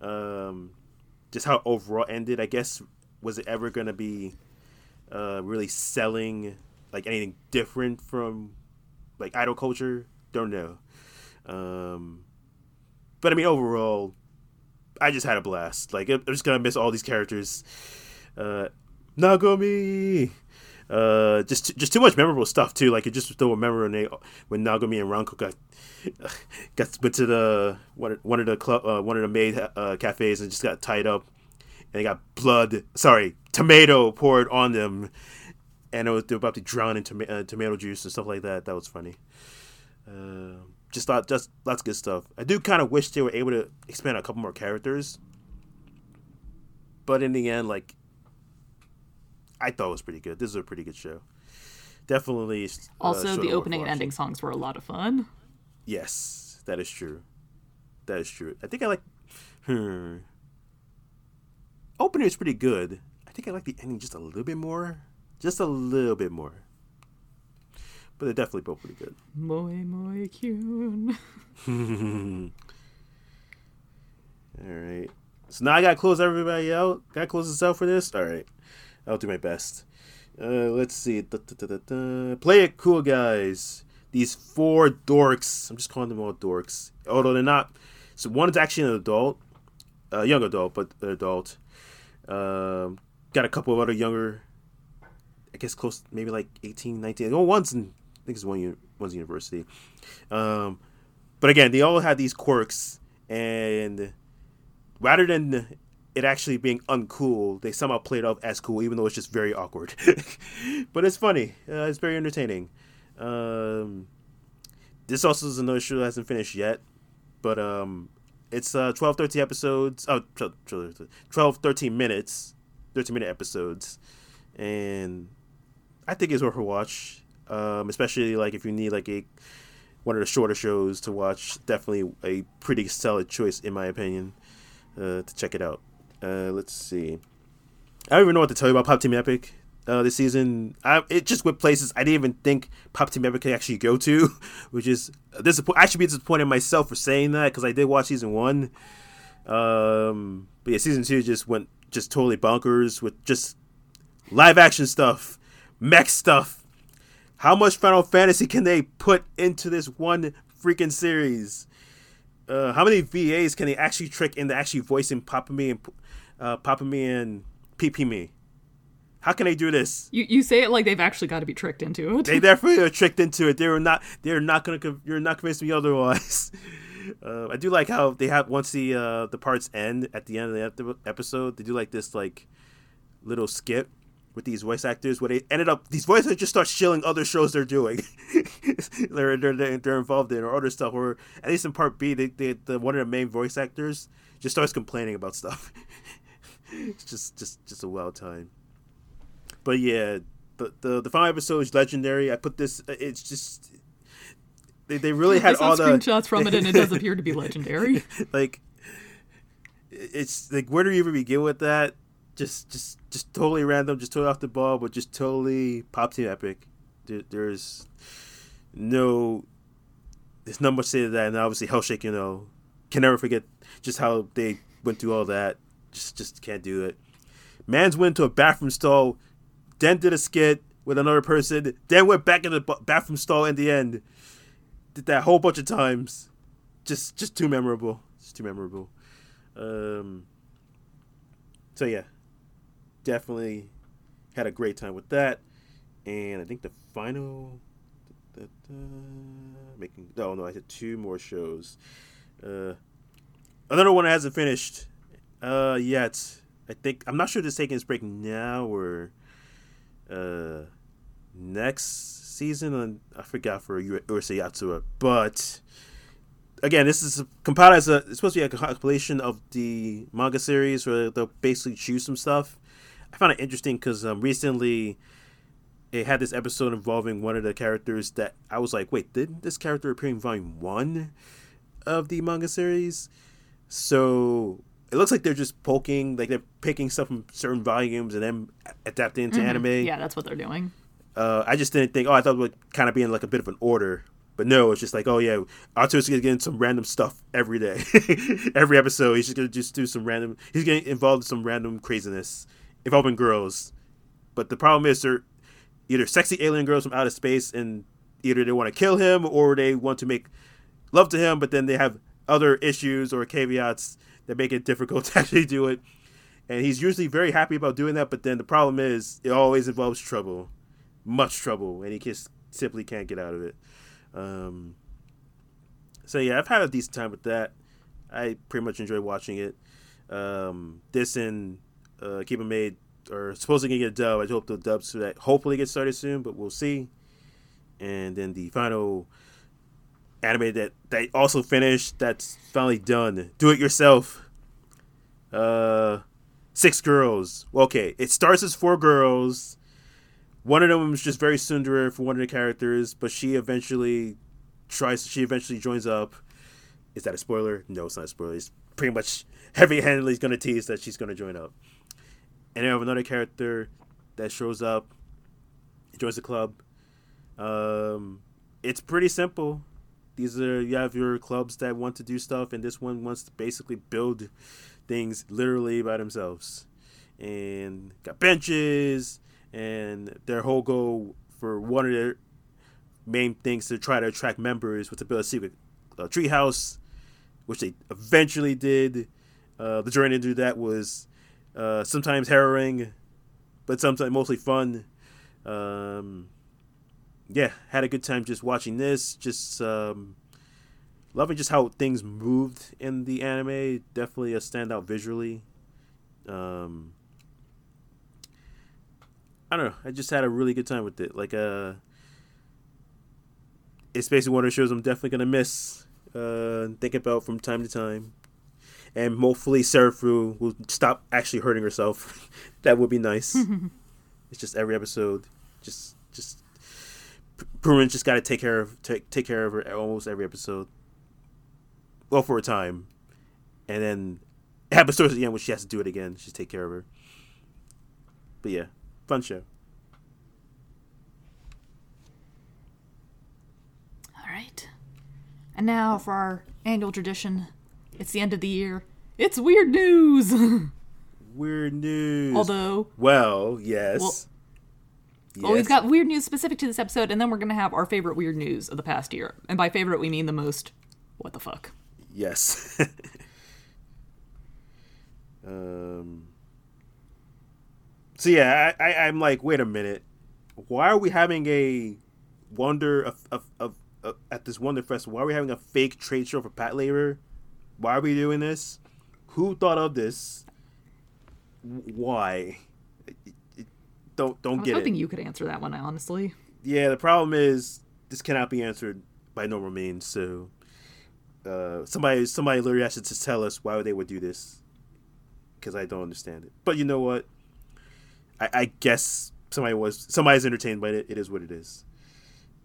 Um, just how overall ended. I guess was it ever gonna be uh, really selling like anything different from like idol culture? Don't know. Um, but I mean, overall, I just had a blast. Like I'm just gonna miss all these characters. Uh, Nagomi. Uh, just just too much memorable stuff too. Like it just still remember when they when Nagomi and Ranko got got went to the one one of the club uh, one of the maid uh, cafes and just got tied up and they got blood sorry tomato poured on them and it was, they were about to drown in toma- uh, tomato juice and stuff like that. That was funny. Uh, just thought just lots of good stuff. I do kind of wish they were able to expand a couple more characters, but in the end, like I thought it was pretty good. This is a pretty good show. Definitely. uh, Also, the opening and ending songs were a lot of fun. Yes, that is true. That is true. I think I like. Hmm. Opening is pretty good. I think I like the ending just a little bit more. Just a little bit more. But they're definitely both pretty good. Moi moi kyun. All right. So now I gotta close everybody out. Gotta close this out for this. All right. I'll do my best. Uh, let's see. Da, da, da. Play it cool, guys. These four dorks. I'm just calling them all dorks. Although they're not. So one is actually an adult, a young adult, but an adult. Um, got a couple of other younger. I guess close, maybe like 18, 19. Oh, one's in. I think it's one. year, One's university. Um, but again, they all had these quirks, and rather than it actually being uncool, they somehow played off as cool, even though it's just very awkward. but it's funny. Uh, it's very entertaining. Um, this also is another show that hasn't finished yet, but um, it's uh, 12, 13 episodes. Oh, 12, 12, 13 minutes, 13 minute episodes, and I think it's worth a watch. Um, especially like if you need like a one of the shorter shows to watch. Definitely a pretty solid choice in my opinion. Uh, to check it out. Uh, let's see. I don't even know what to tell you about Pop Team Epic uh, this season. I, it just went places I didn't even think Pop Team Epic could actually go to, which is disappoint. I should be disappointed in myself for saying that because I did watch season one. Um, but yeah, season two just went just totally bonkers with just live action stuff, mech stuff. How much Final Fantasy can they put into this one freaking series? Uh, how many VAs can they actually trick into actually voicing Papa Me and uh, Papa Me and Pipimi? How can they do this? You you say it like they've actually got to be tricked into it. They definitely are tricked into it. They were not. They're not gonna. You're not convinced me otherwise. Uh, I do like how they have once the uh, the parts end at the end of the episode. They do like this like little skit with these voice actors where they ended up these voice actors just start shilling other shows they're doing. they're, they're they're involved in or other stuff. Or at least in part B, they, they the one of the main voice actors just starts complaining about stuff. it's just just just a wild time. But yeah, the, the the final episode is legendary. I put this. Uh, it's just they, they really I had saw all the screenshots from it, and it does appear to be legendary. like it's like where do you even begin with that? Just just just totally random, just totally off the ball, but just totally pop team epic. There, there's no there's not much to say to that, and obviously Hellshake, you know, can never forget just how they went through all that. Just just can't do it. Man's went to a bathroom stall, then did a skit with another person, then went back in the bathroom stall in the end. Did that whole bunch of times. Just just too memorable. Just too memorable. Um so yeah. Definitely had a great time with that. And I think the final making oh no I had two more shows. Uh another one hasn't finished uh yet. I think I'm not sure if it's taking its break now or uh next season on I forgot for Urusei Yatsura, but again, this is compiled as a it's supposed to be a compilation of the manga series where they'll basically choose some stuff. I found it interesting because um, recently it had this episode involving one of the characters that I was like, wait, didn't this character appear in volume one of the manga series? So it looks like they're just poking, like they're picking stuff from certain volumes and then adapting into anime. Mm-hmm. Yeah, that's what they're doing. Uh, I just didn't think. Oh, I thought it would kind of be in like a bit of an order, But no, it's just like, oh yeah, Ataru's gonna get in some random stuff every day, every episode. He's just gonna just do some random. He's getting involved in some random craziness involving girls. But the problem is, they're either sexy alien girls from outer space, and either they want to kill him or they want to make love to him, but then they have other issues or caveats that make it difficult to actually do it. And he's usually very happy about doing that, but then the problem is it always involves trouble, much trouble, and he just simply can't get out of it. Um, so yeah, I've had a decent time with that. I pretty much enjoy watching it. Um, this and uh, Keep It Made or supposedly gonna get a dub. I hope the dubs so that hopefully get started soon, but we'll see. And then the final anime that they also finished that's finally done. Do it yourself. Uh, six girls. Okay, it starts as four girls. One of them is just very tsundere for one of the characters, but she eventually tries. She eventually joins up. Is that a spoiler? No, it's not a spoiler. It's pretty much heavy-handedly going to tease that she's going to join up. And then have another character that shows up, joins the club. Um, it's pretty simple. These are you have your clubs that want to do stuff, and this one wants to basically build things literally by themselves, and got benches, and their whole goal for one of their main things to try to attract members was to build a secret treehouse, which they eventually did. Uh, the journey to do that was uh, sometimes harrowing, but sometimes mostly fun. Um, yeah, had a good time just watching this. Just um, loving just how things moved in the anime. Definitely a standout visually. Um, I don't know. I just had a really good time with it. Like, uh, it's basically one of the shows I'm definitely gonna miss. Uh, think about from time to time, and hopefully Serufu will stop actually hurting herself. that would be nice. it's just every episode, just just Purin just got to take care of take take care of her almost every episode. Well, for a time, and then it happens towards the end when she has to do it again. Just take care of her. But yeah, fun show. All right. And now for our annual tradition. It's the end of the year. It's weird news. Weird news. Although, well, yes. Well, yes. well, we've got weird news specific to this episode, and then we're gonna have our favorite weird news of the past year. And by favorite, we mean the most. What the fuck? Yes. um. So yeah, I, I I'm like, wait a minute, why are we having a wonder of of, of, of at this Wonder Fest? Why are we having a fake trade show for Patlabor? Why are we doing this? Who thought of this? Why? It- Don't I don't was get hoping it. you could answer that one, honestly. Yeah, the problem is this cannot be answered by normal means. So, uh, somebody somebody literally has to tell us why they would do this, because I don't understand it. But you know what? I, I guess somebody was somebody's entertained by it. It is what it is.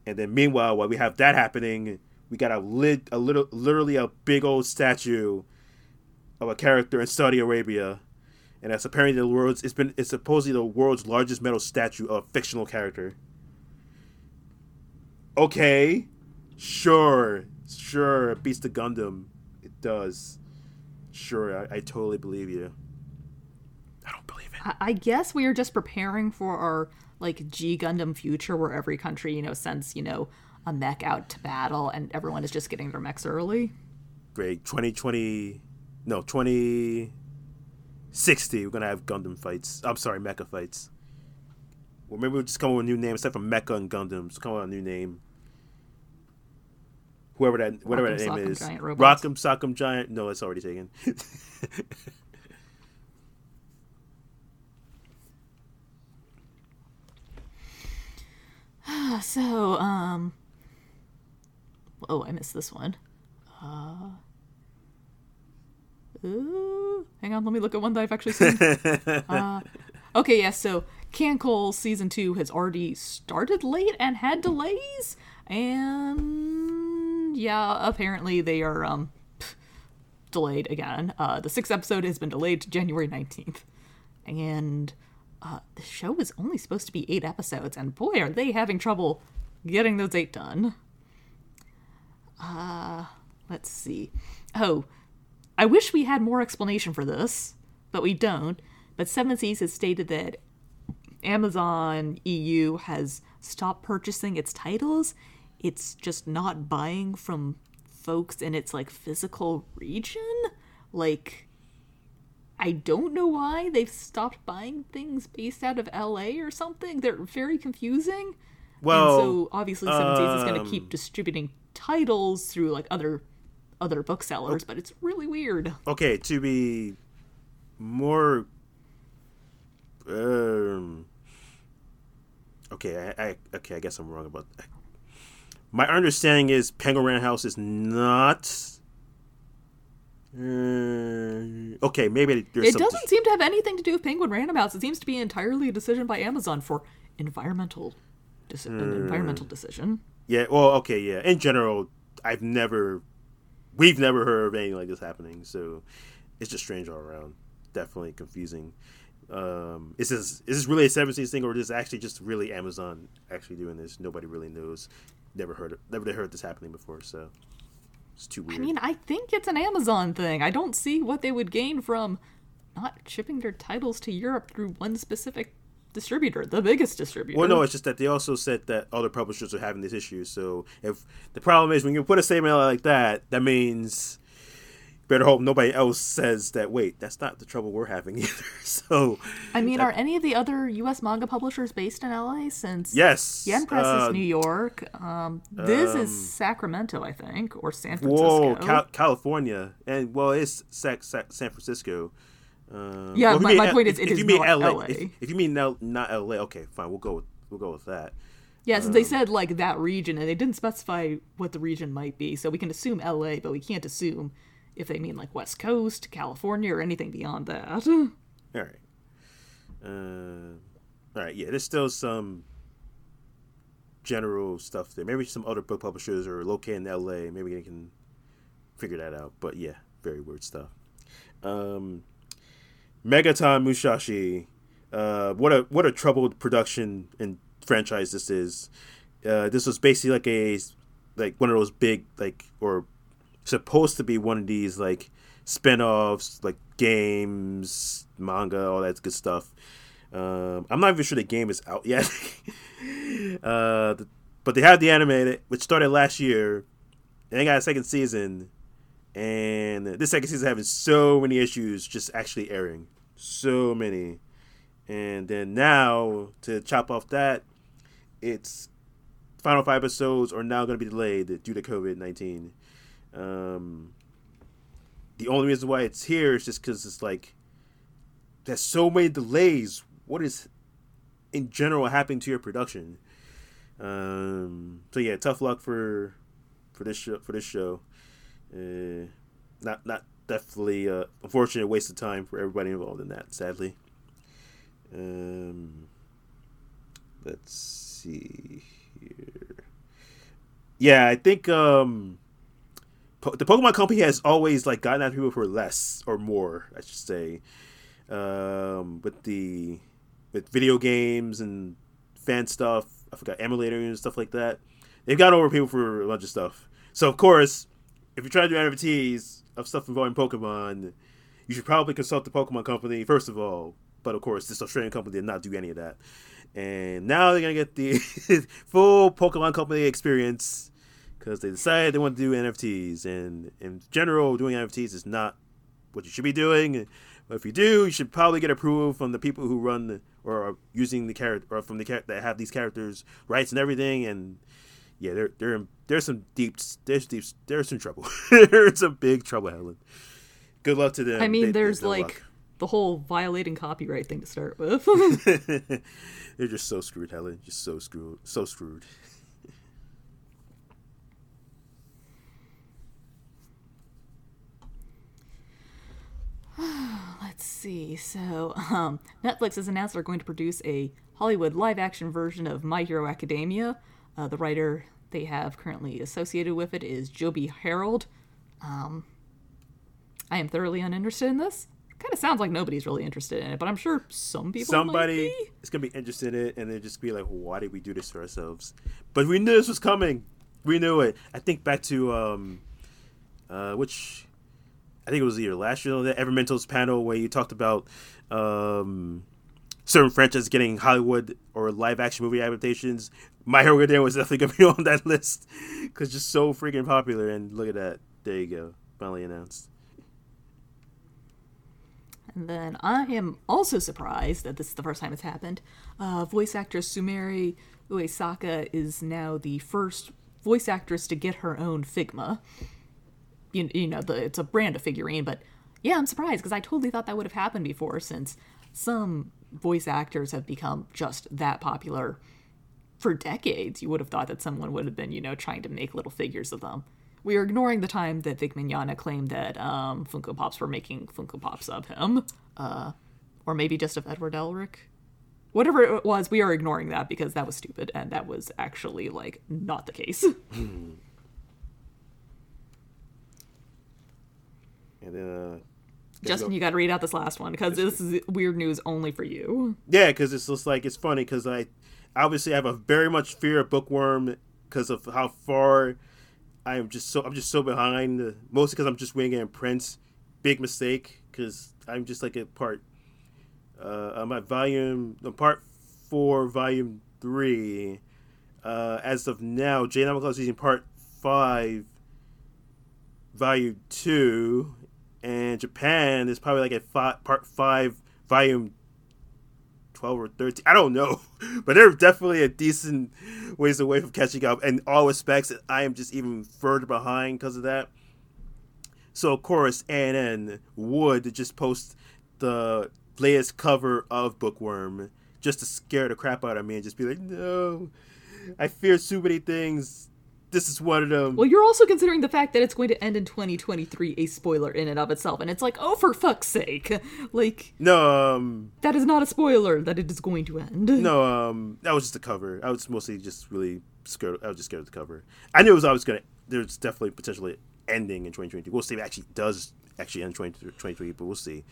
And then meanwhile, while we have that happening, we got a lit a little literally a big old statue of a character in Saudi Arabia. And that's apparently the world's it's been it's supposedly the world's largest metal statue of a fictional character okay, sure, sure, it beats the Gundam. It does. Sure, I, I totally believe you. I don't believe it. I, I guess we are just preparing for our like G Gundam future, where every country you know sends you know a mech out to battle, and everyone is just getting their mechs early. Great. 2020, no, 2060, we're going to have Gundam fights. I'm sorry, mecha fights. Or maybe we'll just come up with a new name instead from Mecha and Gundams. Come up with a new name. Whoever that, whatever Rock'em that name Sock'em is. Giant Robots. Rock'em Sock'em Giant. No, it's already taken. So, um, oh, I missed this one. Uh, ooh, hang on, let me look at one that I've actually seen. uh, okay, yeah. So, Cancel season two has already started late and had delays, and yeah, apparently they are um delayed again. Uh, the sixth episode has been delayed to January nineteenth, and uh, the show is only supposed to be eight episodes, and boy, are they having trouble getting those eight done. Let's see. Oh, I wish we had more explanation for this, but we don't. But Seven Seas has stated that Amazon EU has stopped purchasing its titles. It's just not buying from folks in its like physical region. Like I don't know why they've stopped buying things based out of LA or something. They're very confusing. Well, and so obviously Seven Seas is going to um, keep distributing titles through like other other booksellers, but it's really weird. okay, to be more um okay, I, I okay, I guess I'm wrong about that. My understanding is Penguin Random House is not uh, okay, maybe there's It doesn't seem to have anything to do with Penguin Random House. It seems to be entirely a decision by Amazon for environmental deci- Hmm. environmental decision. Yeah, well, okay, yeah. In general, I've never, we've never heard of anything like this happening. So it's just strange all around. Definitely confusing. Um, is this is this really a seven seas thing, or is this actually just really Amazon actually doing this? Nobody really knows. Never heard it. Never heard this happening before. So it's too weird. I mean, I think it's an Amazon thing. I don't see what they would gain from not shipping their titles to Europe through one specific distributor, the biggest distributor. Well, no, it's just that they also said that other publishers are having this issue. So if the problem is when you put a statement out like that, that means better hope nobody else says that. Wait, that's not the trouble we're having either. So I mean, are any of the other U.S. manga publishers based in LA? Since yes, Yen Press uh, is New York, um, this is Sacramento, I think, or San Francisco. Whoa, Cal- California, and well, it's Sac- Sac- San Francisco. Um, Yeah, well, if you my- mean my L- point is if, it if is you mean not LA, LA. If, if you mean L- not LA, okay, fine, we'll go with we'll go with that. Yeah, since they said like that region, and they didn't specify what the region might be, so we can assume LA, but we can't assume if they mean like West Coast, California, or anything beyond that. All right. Uh, all right. Yeah, there's still some general stuff there. Maybe some other book publishers are located in L.A. Maybe they can figure that out. But yeah, very weird stuff. Um, Megaton Musashi. Uh, what a what a troubled production and franchise this is. Uh, this was basically like a like one of those big like or supposed to be one of these like spin-offs like games manga all that good stuff um, i'm not even sure the game is out yet uh, the- but they have the animated which started last year and they got a second season and this second season is having so many issues just actually airing so many and then now to chop off that it's final five episodes are now going to be delayed due to covid-19 um, the only reason why it's here is just because it's like there's so many delays. What is in general happening to your production? Um, so yeah, tough luck for for this show. For this show, uh, not not definitely uh, unfortunate waste of time for everybody involved in that. Sadly. Um, let's see here. Yeah, I think um, po- the Pokemon Company has always like gotten at people for less or more, I should say. Um, with the with video games and fan stuff, I forgot emulators and stuff like that. They've gotten over people for a bunch of stuff. So of course, if you're trying to do NFTs of stuff involving Pokemon, you should probably consult the Pokemon Company first of all. But of course, this Australian company did not do any of that. And now they're gonna get the full Pokemon Company experience because they decided they want to do NFTs. And in general, doing NFTs is not what you should be doing. But if you do, you should probably get approval from the people who run the, or are using the character or from the character that have these characters' rights and everything. And yeah, there there there's some deep there's deep there's some trouble. there's some big trouble, Helen. Good luck to them. I mean, They- there's like luck. the whole violating copyright thing to start with. They're just so screwed, Helen. Just so screwed. So screwed. Let's see. So, um, Netflix has announced they're going to produce a Hollywood live action version of My Hero Academia. Uh, the writer they have currently associated with it is Joby Harold. Um, I am thoroughly uninterested in this. Kind of sounds like nobody's really interested in it, but I'm sure some people. Somebody is gonna be interested in it, and they just be like, "Why did we do this to ourselves?" But we knew this was coming. We knew it. I think back to um, uh, which I think it was either last year the Evermentos panel where you talked about um, certain franchises getting Hollywood or live action movie adaptations. My Hero Academia was definitely gonna be on that list because just so freaking popular. And look at that, there you go, finally announced. And then I am also surprised that this is the first time it's happened. Uh, voice actress Sumire Uesaka is now the first voice actress to get her own Figma. You, you know, the, it's a brand of figurine, but yeah, I'm surprised because I totally thought that would have happened before since some voice actors have become just that popular for decades. You would have thought that someone would have been, you know, trying to make little figures of them. We are ignoring the time that Vic Mignogna claimed that um, Funko Pops were making Funko Pops of him, uh, or maybe just of Edward Elric. Whatever it was, we are ignoring that because that was stupid and that was actually like not the case. And then, uh, Justin, you got to read out this last one because this is weird news only for you. yeah, because it's just like it's funny because I obviously I have a very much fear of bookworm because of how far I am just so I'm just so behind. uh, Mostly because I'm just waiting in Prince. Big mistake because I'm just like a part. Uh, I'm at volume no, part four, volume three. Uh, as of now, J Novel Club is using part five, volume two, and Japan is probably like at fi- part five, volume 12 or 13 i don't know. But they're definitely a decent ways away from catching up. In all respects i am just even further behind because of that. So of course ANN would just post the latest cover of bookworm just to scare the crap out of me and just be like no. I fear too many things this is one of them Well, you're also considering the fact that it's going to end in 2023, a spoiler in and of itself, and it's like, oh, for fuck's sake, like no um that is not a spoiler that it is going to end. No, um, that was just the cover. I was mostly just really scared. I was just scared of the cover. I knew it was always gonna. There's definitely potentially ending in 2022. We'll see if it actually does actually end 2023, but we'll see.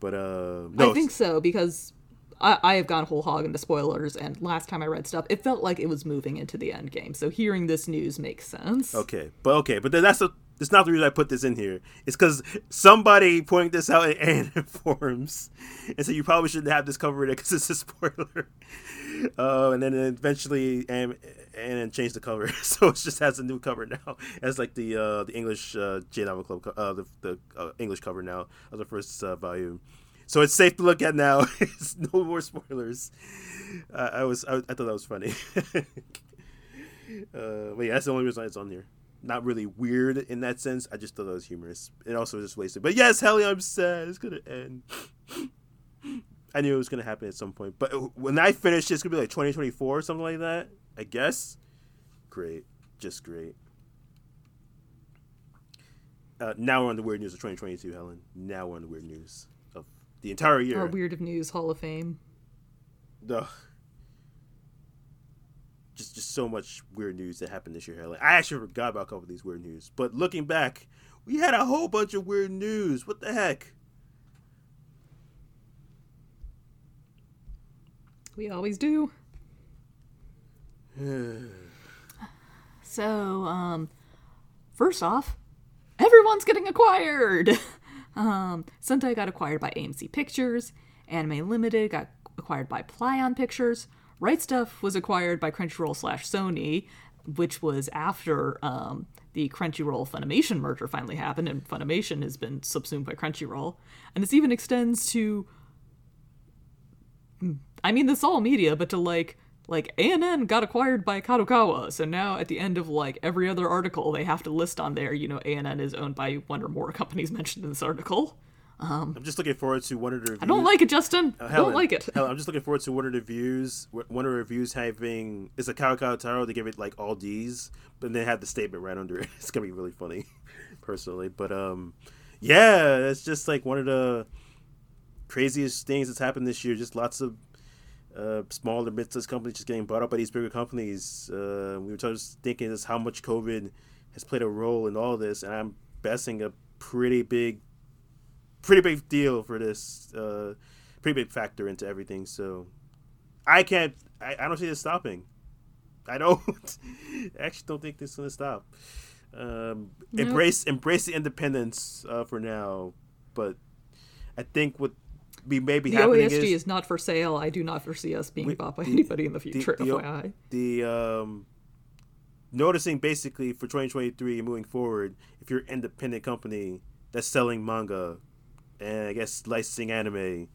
But uh, no, I think so because I, I have gone whole hog into spoilers, and last time I read stuff, it felt like it was moving into the end game. So hearing this news makes sense. okay, but okay, but that's a. It's not the reason I put this in here. It's because somebody pointed this out in ANN forums, and so you probably shouldn't have this cover because it's a spoiler. Uh, and then eventually, and and changed the cover, so it just has a new cover now. As like the uh, the English uh, J Novel Club, uh, the the uh, English cover now of the first uh, volume. So it's safe to look at now. it's no more spoilers. Uh, I was I, I thought that was funny. uh, but yeah, that's the only reason it's on here. Not really weird in that sense. I just thought that was humorous. It also just wasted. But yes, Helly, I'm sad. It's gonna end. I knew it was gonna happen at some point. But when I finish, it's gonna be like 2024 or something like that. I guess. Great, just great. Uh, now we're on the weird news of 2022, Helen. Now we're on the weird news the entire year. Our Weird of News Hall of Fame. Ugh. Just, just so much weird news that happened this year, Helen. I actually forgot about a couple of these weird news, but looking back, we had a whole bunch of weird news. What the heck? We always do. So, um, first off, everyone's getting acquired. um, Sentai got acquired by AMC Pictures. Anime Limited got acquired by Plaion Pictures. Right Stuf was acquired by Crunchyroll slash Sony, which was after um, the Crunchyroll Funimation merger finally happened, and Funimation has been subsumed by Crunchyroll. And this even extends to I mean, this all media, but to like, like ANN got acquired by Kadokawa, so now at the end of like every other article, they have to list on there, you know, ANN is owned by one or more companies mentioned in this article. Um, I'm just looking forward to one of the reviews. I don't like it, Justin. I Helen, don't like it. Helen, I'm just looking forward to one of the reviews. One of the reviews having it's a Kadokawa Taro. They give it like all D's, but they have the statement right under it. It's gonna be really funny, personally. But um, yeah, it's just like one of the craziest things that's happened this year. Just lots of uh, smaller mid-sized companies just getting bought up by these bigger companies. Uh, we were just thinking just how much COVID has played a role in all this, and I'm guessing a pretty big, pretty big deal for this, uh, pretty big factor into everything. So I can't, I, I don't see this stopping. I don't. I actually don't think this is gonna stop. Um, nope. Embrace embrace the independence uh, for now, but I think what be the happening OASG is, is, not for sale. I do not foresee us being we, bought by the, anybody in the future. The, FYI. the um, noticing basically for 2023 moving forward, if you're an independent company that's selling manga and I guess licensing anime,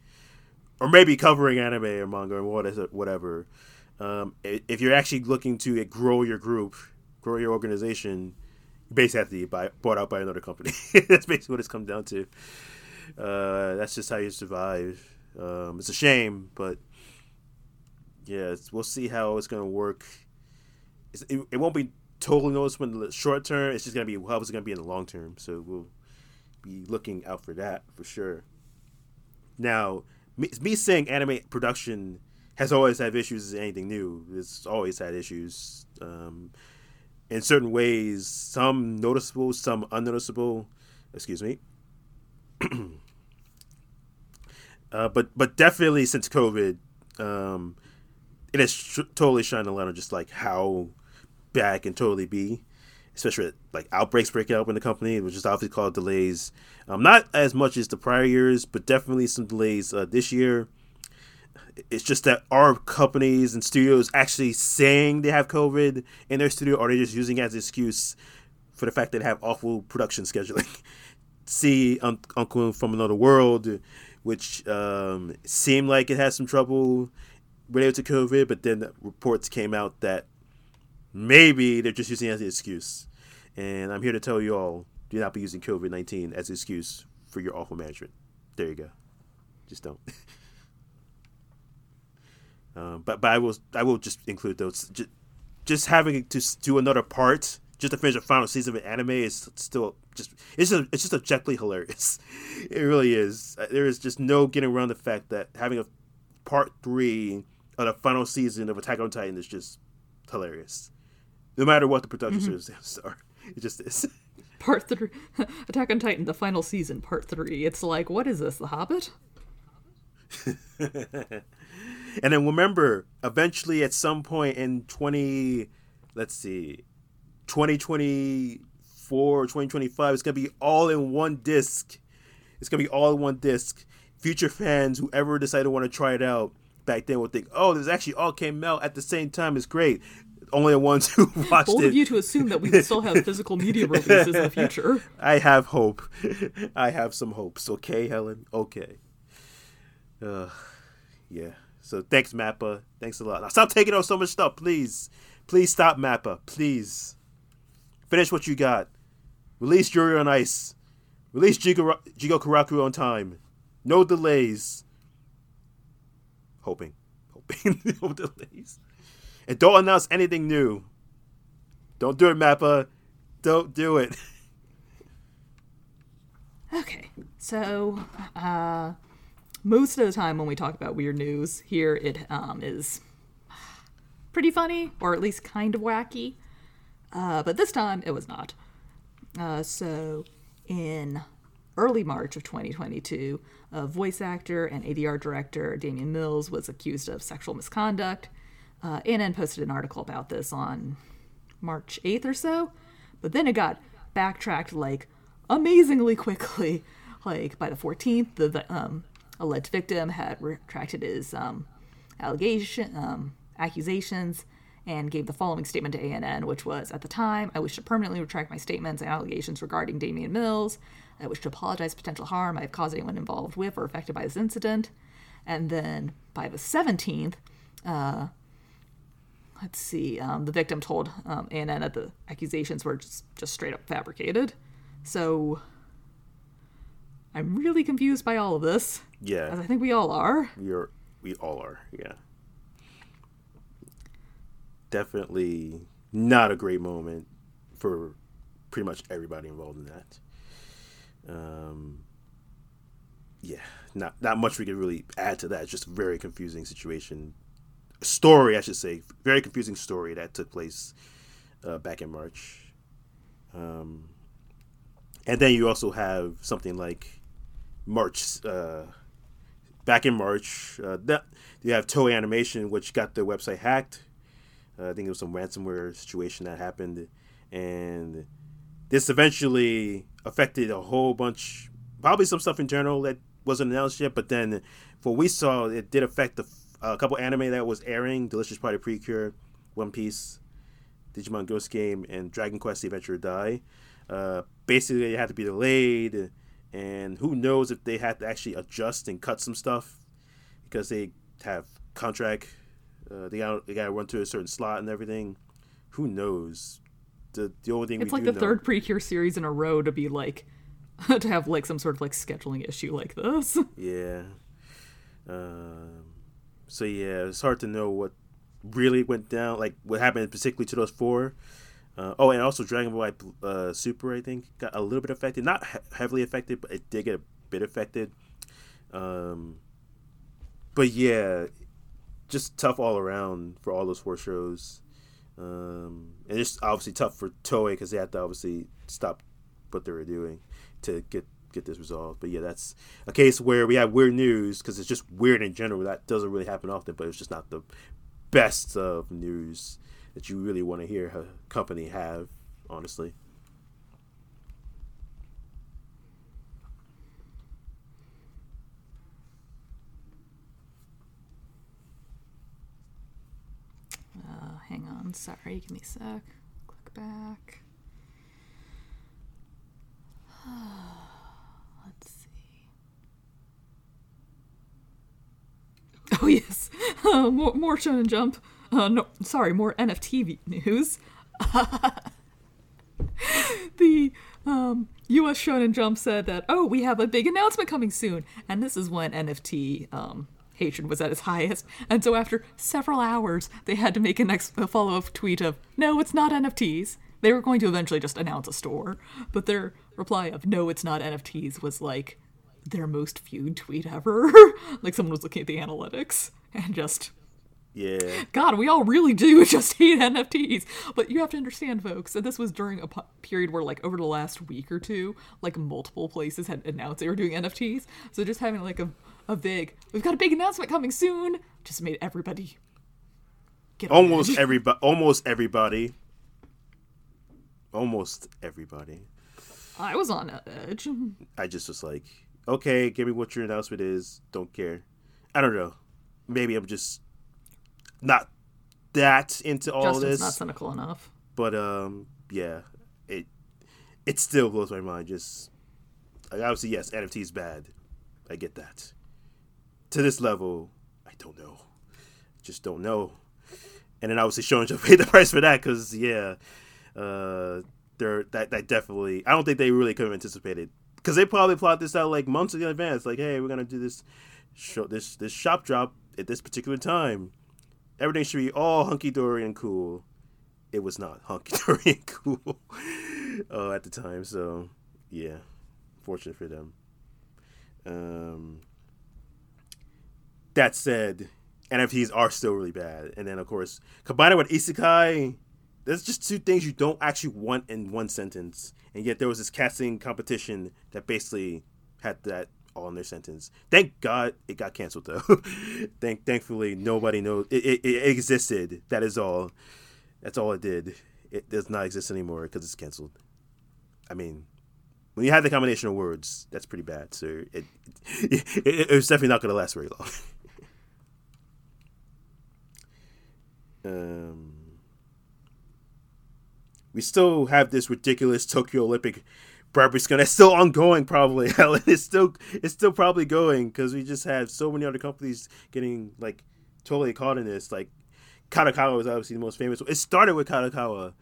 or maybe covering anime or manga or whatever, um, if you're actually looking to grow your group, grow your organization, you basically have to be bought out by another company. that's basically what it's come down to. Uh, that's just how you survive. Um, it's a shame, but yeah, we'll see how it's gonna work. It, it, won't be totally noticeable in the short term. It's just gonna be how it's gonna be in the long term. So we'll be looking out for that for sure. Now, me, me saying anime production has always had issues is anything new. It's always had issues. Um, in certain ways, some noticeable, some unnoticeable. Excuse me. uh, but but definitely since COVID, um, it has totally shined a light on just like how bad it can totally be, especially like outbreaks breaking out in the company, which is obviously called delays. Um, not as much as the prior years, but definitely some delays uh, this year. It's just that our companies and studios actually saying they have COVID in their studio, or they just using as an excuse for the fact that they have awful production scheduling. See um, Uncle from Another World, which um, seemed like it had some trouble related to COVID, but then reports came out that maybe they're just using it as an excuse. And I'm here to tell you all do not be using COVID 19 as an excuse for your awful management. There you go. Just don't. um, but but I will I will just include those. Just, just having to do another part just to finish the final season of an anime is still just it's just it's just objectively hilarious. It really is. There is just no getting around the fact that having a part three of the final season of Attack on Titan is just hilarious. No matter what the production mm-hmm. are, it just is. Part three, Attack on Titan, the final season, part three. It's like, what is this, The Hobbit? and then remember, eventually, at some point in twenty, let's see, 2024 or 2025 it's going to be all in one disc it's going to be all in one disc future fans whoever decided to want to try it out back then will think oh this actually all came out at the same time it's great only the ones who watched Bold it. of you to assume that we can still have physical media releases in the future. I have hope. I have some hopes. Okay, Helen. Okay. Uh, yeah. So thanks, Mappa. Thanks a lot. Now stop taking on so much stuff, please. Please stop, Mappa. Please. Finish what you got. Release Yuri on Ice. Release Jigo, Jigokuraku on time. No delays. Hoping. Hoping. no delays. And don't announce anything new. Don't do it, Mappa. Don't do it. Okay. So, uh, most of the time when we talk about weird news here, it um, is pretty funny, or at least kind of wacky. Uh, but this time it was not. Uh, so in early March of 2022, a voice actor and ADR director Damian Mills was accused of sexual misconduct. Uh, ANN posted an article about this on March 8th or so, but then it got backtracked like amazingly quickly. Like by the 14th, the um, alleged victim had retracted his um, allegation um, accusations and gave the following statement to ANN, which was At the time, I wish to permanently retract my statements and allegations regarding Damian Mills. I wish to apologize for potential harm I have caused anyone involved with or affected by this incident. And then by the 17th, uh, let's see, um, the victim told um, ANN that the accusations were just, just straight up fabricated. So I'm really confused by all of this. Yeah. As I think we all are. We're, we all are, yeah definitely not a great moment for pretty much everybody involved in that. Um, yeah, not not much we can really add to that. It's just a very confusing situation, story I should say, very confusing story that took place uh, back in March. Um, and then you also have something like March, uh, back in March. Uh, that you have Toei Animation, which got their website hacked Uh, I think it was some ransomware situation that happened, and this eventually affected a whole bunch, probably some stuff in general that wasn't announced yet. But then, for we saw, it did affect a couple anime that was airing: Delicious Party Precure, One Piece, Digimon Ghost Game, and Dragon Quest: The Adventure Dai. Uh, basically, it had to be delayed, and who knows if they had to actually adjust and cut some stuff because they have contract. Uh, they got they got to run to a certain slot and everything. Who knows? The the only thing It's like the know, third Precure series in a row to be like to have like some sort of like scheduling issue like this. Yeah. Um, so yeah, it's hard to know what really went down, like what happened particularly to those four. Uh, oh, and also Dragon Ball uh, Super, I think, got a little bit affected. Not he- heavily affected, but it did get a bit affected. Um, but yeah, just tough all around for all those four shows. Um, and it's obviously tough for Toei because they have to obviously stop what they were doing to get get this resolved. But yeah, that's a case where we have weird news because it's just weird in general. That doesn't really happen often, but it's just not the best of news that you really want to hear a company have, honestly. Uh, hang on, sorry, give me a sec. Click back. Let's see. Oh yes, uh, more more Shonen Jump. Uh, no, sorry, more NFT news. the um, U.S. Shonen Jump said that oh, we have a big announcement coming soon, and this is when NFT um, hatred was at its highest. And so after several hours, they had to make a next a follow up tweet of no, it's not NFTs. They were going to eventually just announce a store, but their reply of no, it's not NFTs was like their most viewed tweet ever. like someone was looking at the analytics and just Yeah, God, we all really do just hate NFTs. But you have to understand, folks, that this was during a po- period where, like, over the last week or two, like, multiple places had announced they were doing NFTs. So just having, like, a, a big, we've got a big announcement coming soon, just made everybody get almost everybody. Almost everybody. Almost everybody. I was on edge. I just was like, okay, give me what your announcement is. Don't care. I don't know. Maybe I'm just not that into all Justin's this. not cynical enough. but um yeah it it still blows my mind just like obviously yes nft is bad i get that to this level i don't know. Just don't know. And then obviously showing you paid the price for that because yeah uh they're that, that definitely i don't think they really could have anticipated. Because they probably plot this out like months in advance like hey we're gonna do this show this this shop drop at this particular time. Everything should be all hunky-dory and cool. It was not hunky dory and cool uh, at the time. So yeah, fortunate for them. Um, that said, NFTs are still really bad, and then of course combined with isekai. There's just two things you don't actually want in one sentence, and yet there was this casting competition that basically had that all in their sentence. Thank God it got canceled though. Thank, thankfully nobody knows it, it, it existed. That is all. That's all it did. It does not exist anymore because it's canceled. I mean, when you have the combination of words, that's pretty bad. So it it, it, it was definitely not going to last very long. um, we still have this ridiculous Tokyo Olympic bribery scam that's still ongoing. Probably it's still it's still probably going because we just have so many other companies getting like totally caught in this. Like Kadokawa was obviously the most famous. It started with Kadokawa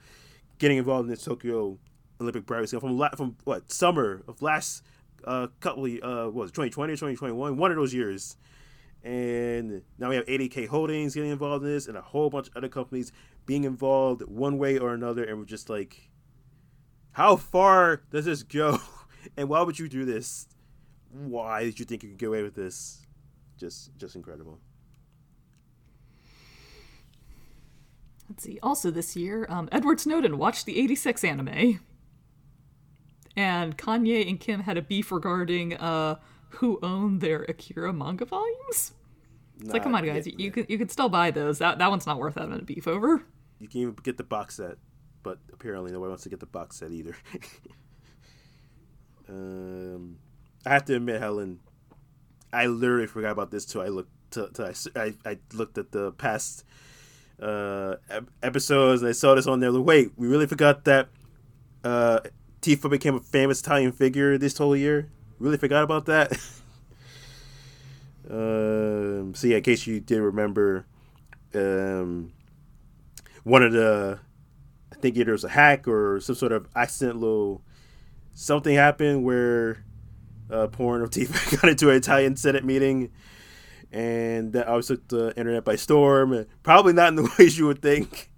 getting involved in this Tokyo Olympic bribery scam from la- from what summer of last uh couple of, uh what was it, 2020 or 2021 one of those years and now we have ADK holdings getting involved in this and a whole bunch of other companies being involved one way or another and we're just like how far does this go and why would you do this why did you think you could get away with this just just incredible Let's see. Also this year, um, Edward Snowden watched the 86 anime. And Kanye and Kim had a beef regarding uh, who owned their Akira manga volumes. It's like, come on, guys, you, you could you could still buy those. That that one's not worth having a beef over. You can even get the box set, but apparently nobody wants to get the box set either. um, I have to admit, Helen, I literally forgot about this too. I looked to, to I, I looked at the past uh, episodes and I saw this on there. Like, Wait, we really forgot that uh, Tifa became a famous Italian figure this whole year. Really forgot about that. um, so yeah, in case you did remember, um, one of the I think either it was a hack or some sort of accidental something happened where uh, porn of Tifa got into an Italian Senate meeting, and that obviously took the internet by storm. Probably not in the ways you would think.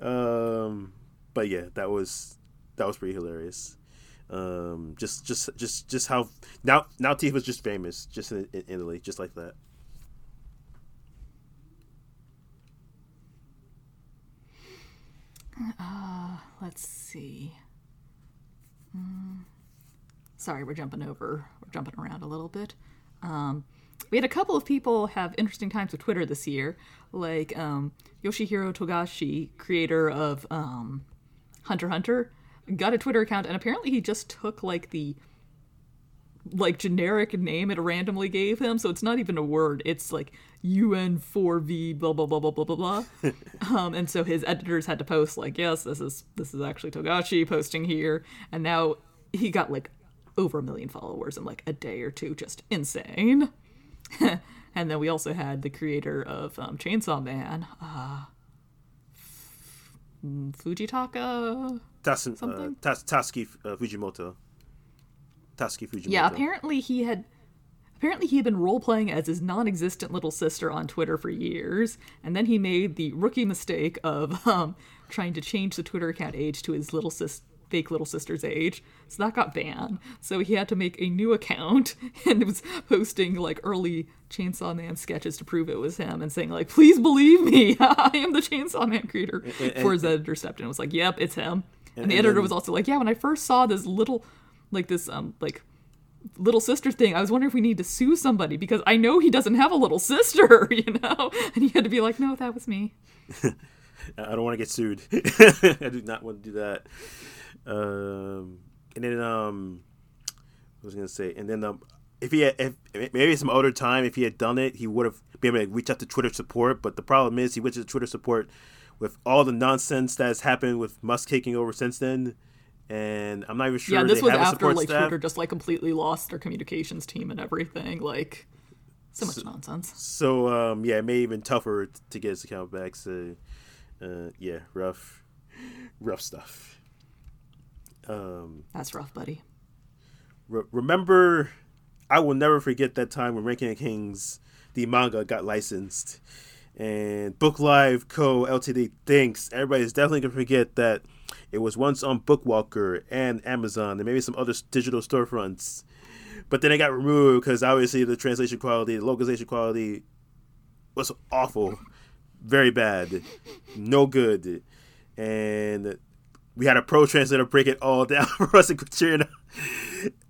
Um, but yeah, that was that was pretty hilarious. Um, just just just just how now now Tifa's just famous just in, in Italy, just like that. Uh, let's see. Mm. Sorry, we're jumping over. We're jumping around a little bit. Um, we had a couple of people have interesting times with Twitter this year, like um, Yoshihiro Togashi, creator of um, Hunter Hunter, got a Twitter account, and apparently he just took like the like generic name it randomly gave him, so it's not even a word. It's like UN4V blah blah blah blah blah blah blah. um, and so his editors had to post like, yes, this is this is actually Togashi posting here, and now he got like over a million followers in like a day or two, just insane. and then we also had the creator of um, Chainsaw Man, uh, Fujitaka. Tasun, uh, Tas- Tatsuki uh, Fujimoto. Tatsuki Fujimoto. Yeah, apparently he had apparently he had been role playing as his non-existent little sister on Twitter for years, and then he made the rookie mistake of um, trying to change the Twitter account age to his little sis fake little sister's age. So that got banned. So he had to make a new account and was posting like early Chainsaw Man sketches to prove it was him and saying like, "Please believe me, I am the Chainsaw Man creator." Before his editor stepped in and was like, "Yep, it's him." And, And- the and editor then- was also like, "Yeah, when I first saw this little like this um like little sister thing. I was wondering if we need to sue somebody because I know he doesn't have a little sister, you know? And he had to be like, no, that was me. I don't want to get sued. I do not want to do that. Um, and then um, what was gonna say? And then um, if he had, if maybe some other time, if he had done it, he would have been able to reach out to Twitter support. But the problem is, he went to Twitter support with all the nonsense that has happened with Musk taking over since then. And I'm not even sure. yeah, this was after like staff. Twitter just like completely lost their communications team and everything. Like, so much nonsense. So um, yeah, it made it even tougher to get his account back. So uh, yeah, rough, rough stuff. Um, That's rough, buddy. re- remember, I will never forget that time when Ranking of Kings, the manga, got licensed, and Book Live Co. Ltd. thinks everybody's definitely gonna forget that it was once on Bookwalker and Amazon and maybe some other digital storefronts, but then it got removed because obviously the translation quality, the localization quality was awful, very bad, no good, and we had a pro translator break it all down for us in Katrina.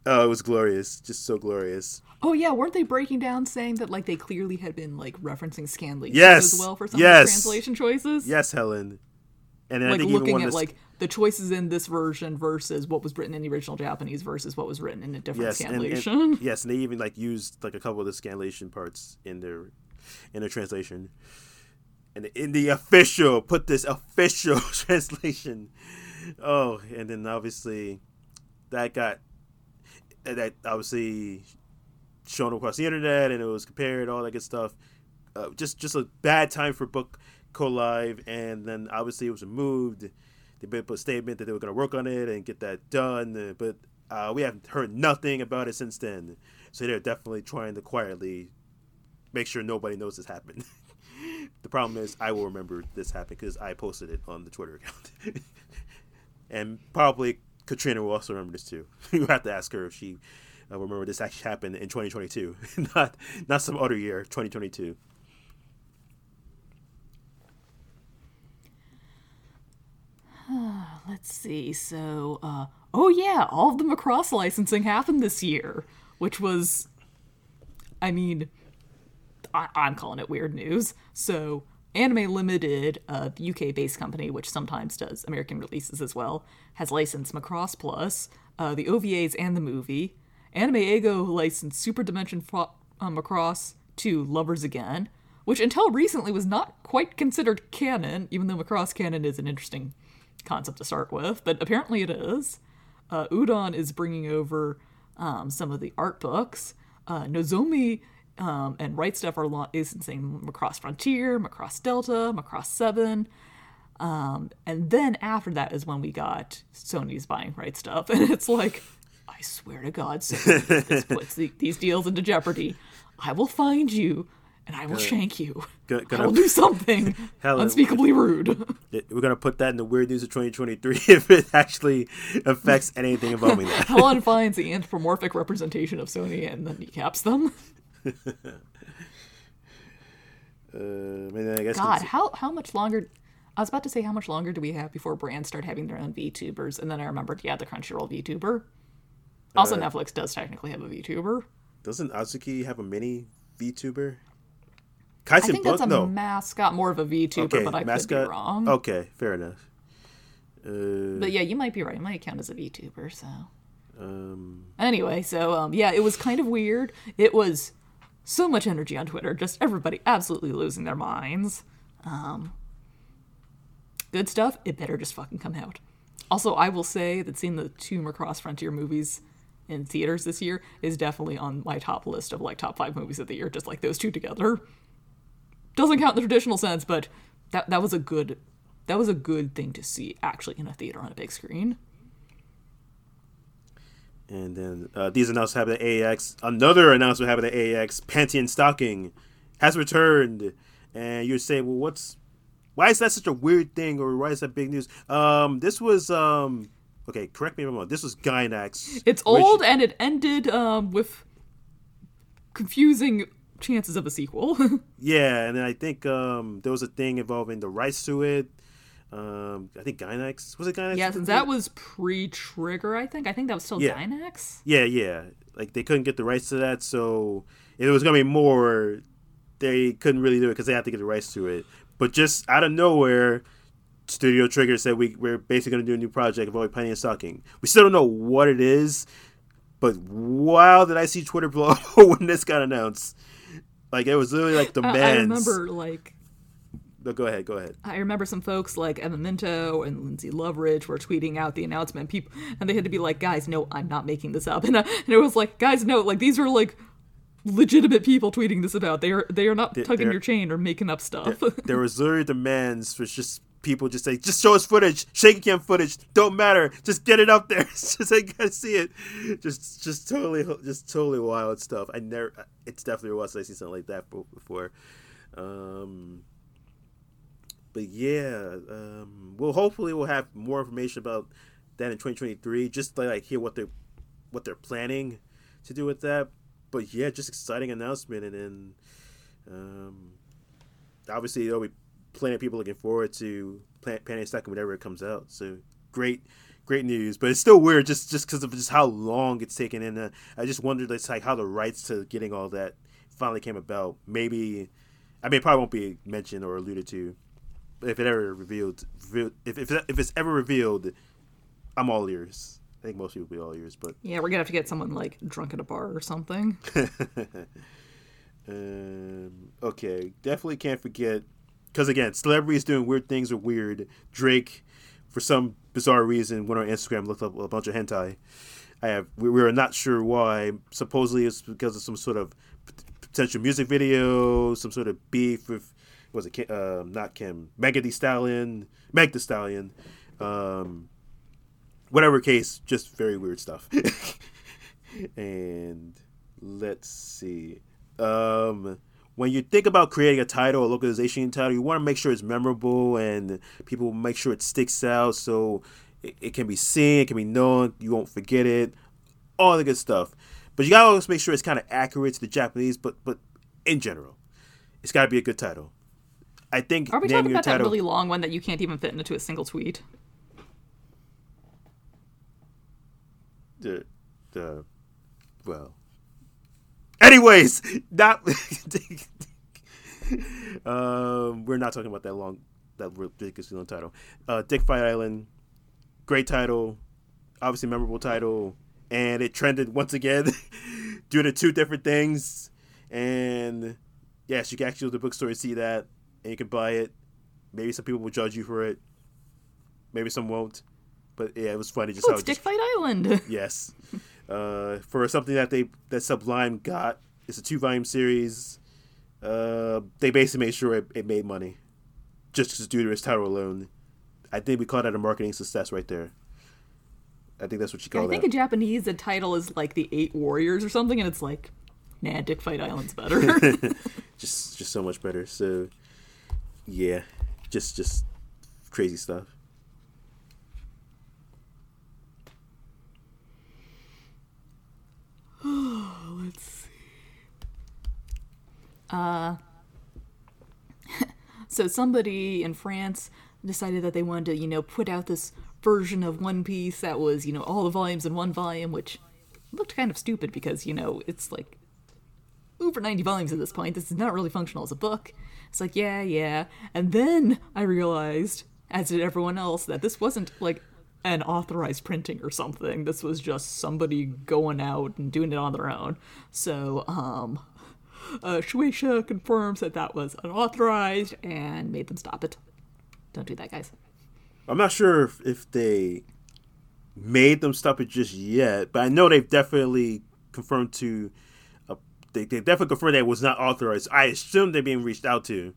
Oh, it was glorious, just so glorious. Oh yeah, weren't they breaking down saying that like they clearly had been like referencing Scanly Yes, as well for some yes. of the translation choices? Yes, Helen. And then I Like looking at the, like the choices in this version versus what was written in the original Japanese versus what was written in a different yes, and, and- yes, and they even like used like a couple of the scanlation parts in their in their translation. And in the official, put this official translation. Oh, and then obviously that got that obviously shown across the internet, and it was compared, all that good stuff. Uh, just just a bad time for Book Co Live, and then obviously it was removed. They put a statement that they were going to work on it and get that done, uh, but uh, we haven't heard nothing about it since then. So they're definitely trying to quietly make sure nobody knows this happened. the problem is, I will remember this happened because I posted it on the Twitter account, and probably Katrina will also remember this too. you have to ask her if she uh, remember this actually happened in 2022, not not some other year, 2022. Let's see. So, uh, oh yeah, all of the Macross licensing happened this year, which was, I mean, I- I'm calling it weird news. So, Anime Limited, uh, the UK based company, which sometimes does American releases as well, has licensed Macross Plus, uh, the OVAs, and the movie. AnimEigo licensed Super Dimension Fo- uh, Macross to Lovers Again, which until recently was not quite considered canon, even though Macross canon is an interesting concept to start with, but apparently it is. Uh, Udon is bringing over um, some of the art books. Uh, Nozomi um, and Right Stuf are licensing Macross Frontier, Macross Delta, Macross 7. Um, and then after that is when we got Sony's buying Right Stuf. And it's like, I swear to God, Sony, if this puts the, these deals into jeopardy. I will find you and I will shank you. Gonna- I will do something Hell, unspeakably rude. We're gonna put that in the weird news of 2023 if it actually affects anything about me. That. Helen finds the anthropomorphic representation of Sony and then kneecaps them. Uh, and then I guess God, cons- how how much longer? I was about to say how much longer do we have before brands start having their own VTubers, and then I remembered, yeah, the Crunchyroll VTuber. Also, Uh, Netflix does technically have a VTuber. doesn't Azuki have a mini VTuber? I think Book? that's a no. mascot, more of a VTuber, okay, but I mascot. could be wrong. Okay, fair enough. Uh, But yeah, you might be right. It might count as a VTuber. So um, anyway, so um, yeah, it was kind of weird. It was so much energy on Twitter, just everybody absolutely losing their minds. Um, good stuff. It better just fucking come out. Also, I will say that seeing the two Macross Frontier movies in theaters this year is definitely on my top list of like top five movies of the year. Just like those two together. Doesn't count in the traditional sense, but that that was a good that was a good thing to see actually in a theater on a big screen. and then uh, these announcements happened at AX. Another announcement happened at AX. Panty and Stocking has returned, and you're saying, well, what's why is that such a weird thing, or why is that big news? Um, this was um, okay. Correct me if I'm wrong. This was Gainax. It's which- old and it ended um, with confusing chances of a sequel. Yeah, and then I think um, there was a thing involving the rights to it. Um, I think Gainax was it Gainax? yeah, since that was pre-trigger, I think. I think that was still Yeah. Dynax. Yeah, yeah. Like they couldn't get the rights to that, so if it was gonna be more, they couldn't really do it because they had to get the rights to it. But just out of nowhere, Studio Trigger said we we're basically gonna do a new project involving Penny and Stocking. We still don't know what it is, but wow, did I see Twitter blow up when this got announced? Like it was literally like the I, I remember like No, go ahead, go ahead. I remember some folks like Emma Minto and Lindsay Loveridge were tweeting out the announcement. People and they had to be like, "Guys, no, I'm not making this up." And, uh, and it was like, "Guys, no, like these are like legitimate people tweeting this about. They are they are not tugging your chain or making up stuff." there was literally demands for just people just say, just show us footage, shaky cam footage, don't matter, just get it up there, just I gotta see it. Just, just totally, just totally wild stuff. I never, it's definitely was I see something like that before. Um, but yeah, um, well, hopefully we'll have more information about that in 2023. Just to, like hear what they're, what they're planning to do with that. But yeah, just exciting announcement, and then. Um, obviously there'll be plenty of people looking forward to Pan- Panty and whatever it comes out. So great, great news. But it's still weird just just because of just how long it's taken. And uh, I just wondered it's like how the rights to getting all that finally came about. Maybe I mean it probably won't be mentioned or alluded to. If it ever revealed, revealed if if, if it's ever revealed, I'm all ears. I think most people will be all ears, but yeah, we're gonna have to get someone like drunk at a bar or something. Um, okay, definitely can't forget because again, celebrities doing weird things are weird. Drake, for some bizarre reason, went on Instagram, looked up a bunch of hentai. I have we, we were not sure why. Supposedly, it's because of some sort of potential music video, some sort of beef with was it uh, not Kim, Megan Thee Stallion, Meg Thee Stallion. Um, whatever case, just very weird stuff. and let's see. Um, when you think about creating a title, a localization title, you want to make sure it's memorable and people make sure it sticks out so it, it can be seen, it can be known, you won't forget it, all the good stuff. But you gotta always make sure it's kind of accurate to the Japanese, but but in general, it's got to be a good title. I think Are we talking about that really long one that you can't even fit into a single tweet? the the well anyways not um, we're not talking about that long, that ridiculously long title. Uh, Dick Fight Island, great title, obviously memorable title, and it trended once again due to two different things. And yes, you can actually go to the bookstore and see that, and you can buy it. Maybe some people will judge you for it. Maybe some won't. But yeah, it was funny just Oh, how it's it Dick just, Fight Island. yes, uh, for something that they that Sublime got. It's a two volume series. Uh, they basically made sure it, it made money, just due to its title alone. I think we call that a marketing success right there. I think that's what you call it. I think that. in Japanese the title is like the Eight Warriors or something, and it's like, nah, Dick Fight Island's better. just just so much better. So yeah, just just crazy stuff. Let's see. Uh, so somebody in France decided that they wanted to, you know, put out this version of One Piece that was, you know, all the volumes in one volume, which looked kind of stupid because, you know, it's like over 90 volumes at this point. This is not really functional as a book. It's like, yeah, yeah. And then I realized, as did everyone else, that this wasn't like an authorized printing or something. This was just somebody going out and doing it on their own. So, um, uh, Shueisha confirms that that was unauthorized and made them stop it. Don't do that, guys. I'm not sure if, if they made them stop it just yet, but I know they've definitely confirmed to. Uh, they, they definitely confirmed that it was not authorized. I assume they're being reached out to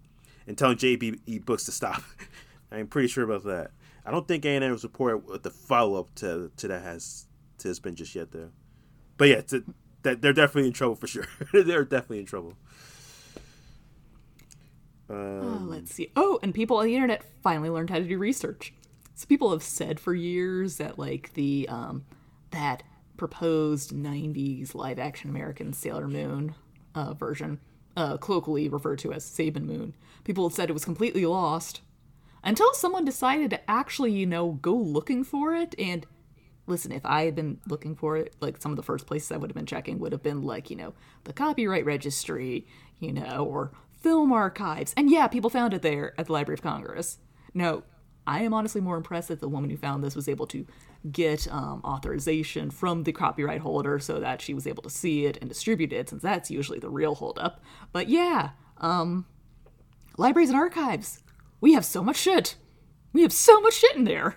and telling JBE Books to stop. I'm pretty sure about that. I don't think ANN was reported what the follow up to to that has to has been just yet though. But yeah, to, that they're definitely in trouble for sure. they're definitely in trouble. Oh, let's see. Oh, and people on the internet finally learned how to do research. So people have said for years that like the um that proposed 90s live action American Sailor Moon uh, version, uh, colloquially referred to as Saban Moon, people have said it was completely lost until someone decided to actually, you know, go looking for it. And listen, if I had been looking for it, like some of the first places I would have been checking would have been like, you know, the copyright registry, you know, or film archives. And yeah, people found it there at the Library of Congress. No, I am honestly more impressed that the woman who found this was able to get um, authorization from the copyright holder so that she was able to see it and distribute it, since that's usually the real holdup. But yeah, um, libraries and archives. We have so much shit. We have so much shit in there.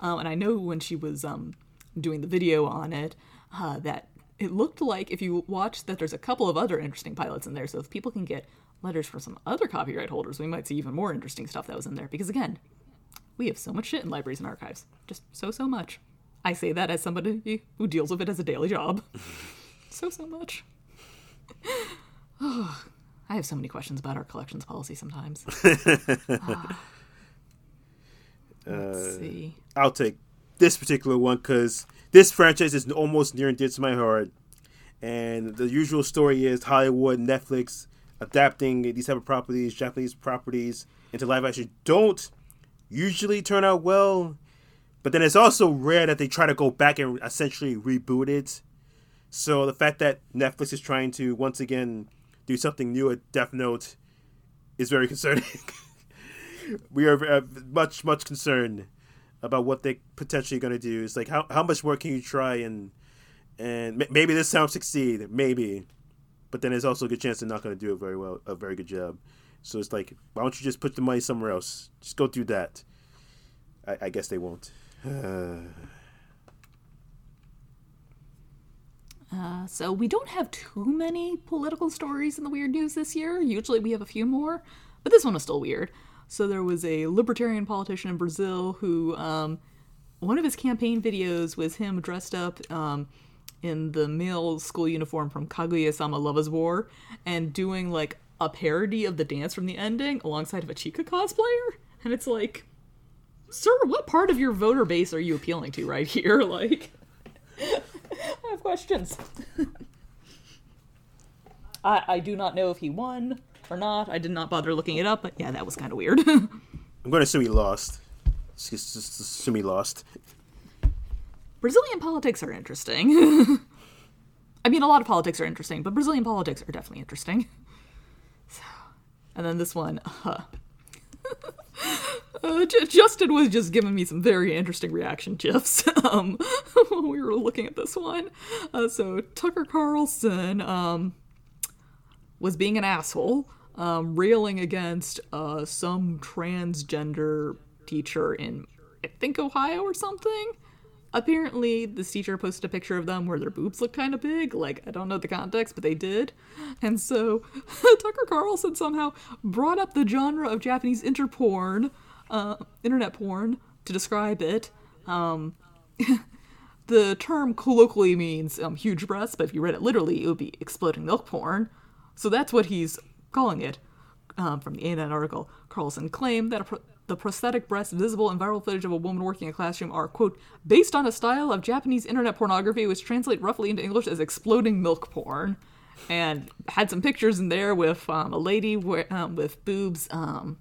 Um, and I know when she was um, doing the video on it, uh, that it looked like if you watch that there's a couple of other interesting pilots in there. So if people can get letters from some other copyright holders, we might see even more interesting stuff that was in there. Because again, we have so much shit in libraries and archives. Just so, so much. I say that as somebody who deals with it as a daily job. so, so much. I have so many questions about our collections policy sometimes. Ah. Let's see. I'll take this particular one because this franchise is almost near and dear to my heart. And the usual story is Hollywood, Netflix adapting these type of properties, Japanese properties, into live action don't usually turn out well. But then it's also rare that they try to go back and essentially reboot it. So the fact that Netflix is trying to once again do something new at Death Note is very concerning. we are uh, much much concerned about what they potentially going to do. It's like how how much more can you try and and maybe this time succeed, maybe, but then there's also a good chance they're not going to do it very well, a very good job. So it's like, why don't you just put the money somewhere else? Just go do that. I, I guess they won't. Uh, so we don't have too many political stories in the weird news this year. Usually we have a few more, but this one was still weird. So there was a libertarian politician in Brazil who, um, one of his campaign videos was him dressed up um, in the male school uniform from Kaguya-sama Love is War and doing like a parody of the dance from the ending alongside of a Chika cosplayer. And it's like, sir, what part of your voter base are you appealing to right here? Like, I have questions. I, I do not know if he won or not. I did not bother looking it up, but yeah, that was kind of weird. I'm going to assume he lost. Just, just, just assume he lost. Brazilian politics are interesting. I mean, a lot of politics are interesting, but Brazilian politics are definitely interesting. So, And then this one, uh, uh, J- Justin was just giving me some very interesting reaction gifs um, when we were looking at this one. Uh, so Tucker Carlson um, was being an asshole, um, railing against uh, some transgender teacher in, I think, Ohio or something. Apparently, this teacher posted a picture of them where their boobs look kind of big. Like, I don't know the context, but they did. And so, Tucker Carlson somehow brought up the genre of Japanese interporn, uh, internet porn, to describe it. Um, the term colloquially means um, huge breasts, but if you read it literally, it would be exploding milk porn. So that's what he's calling it. Um, from the ANN article, Carlson claimed that a pro- the prosthetic breasts visible in viral footage of a woman working in a classroom are, quote, based on a style of Japanese internet pornography which translate roughly into English as exploding milk porn. And had some pictures in there with um, a lady um, with boobs. Um,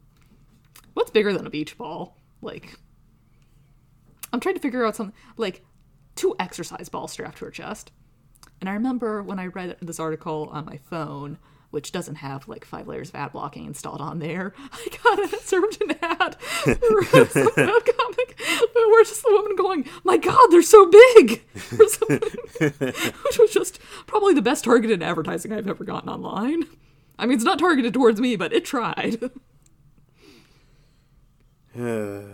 what's bigger than a beach ball? Like, I'm trying to figure out something like two exercise balls strapped to her chest. And I remember when I read this article on my phone, which doesn't have like five layers of ad blocking installed on there, I got it served an ad for some webcomic where just the woman going, "My God, they're so big," which was just probably the best targeted advertising I've ever gotten online. I mean, it's not targeted towards me, but it tried. Al-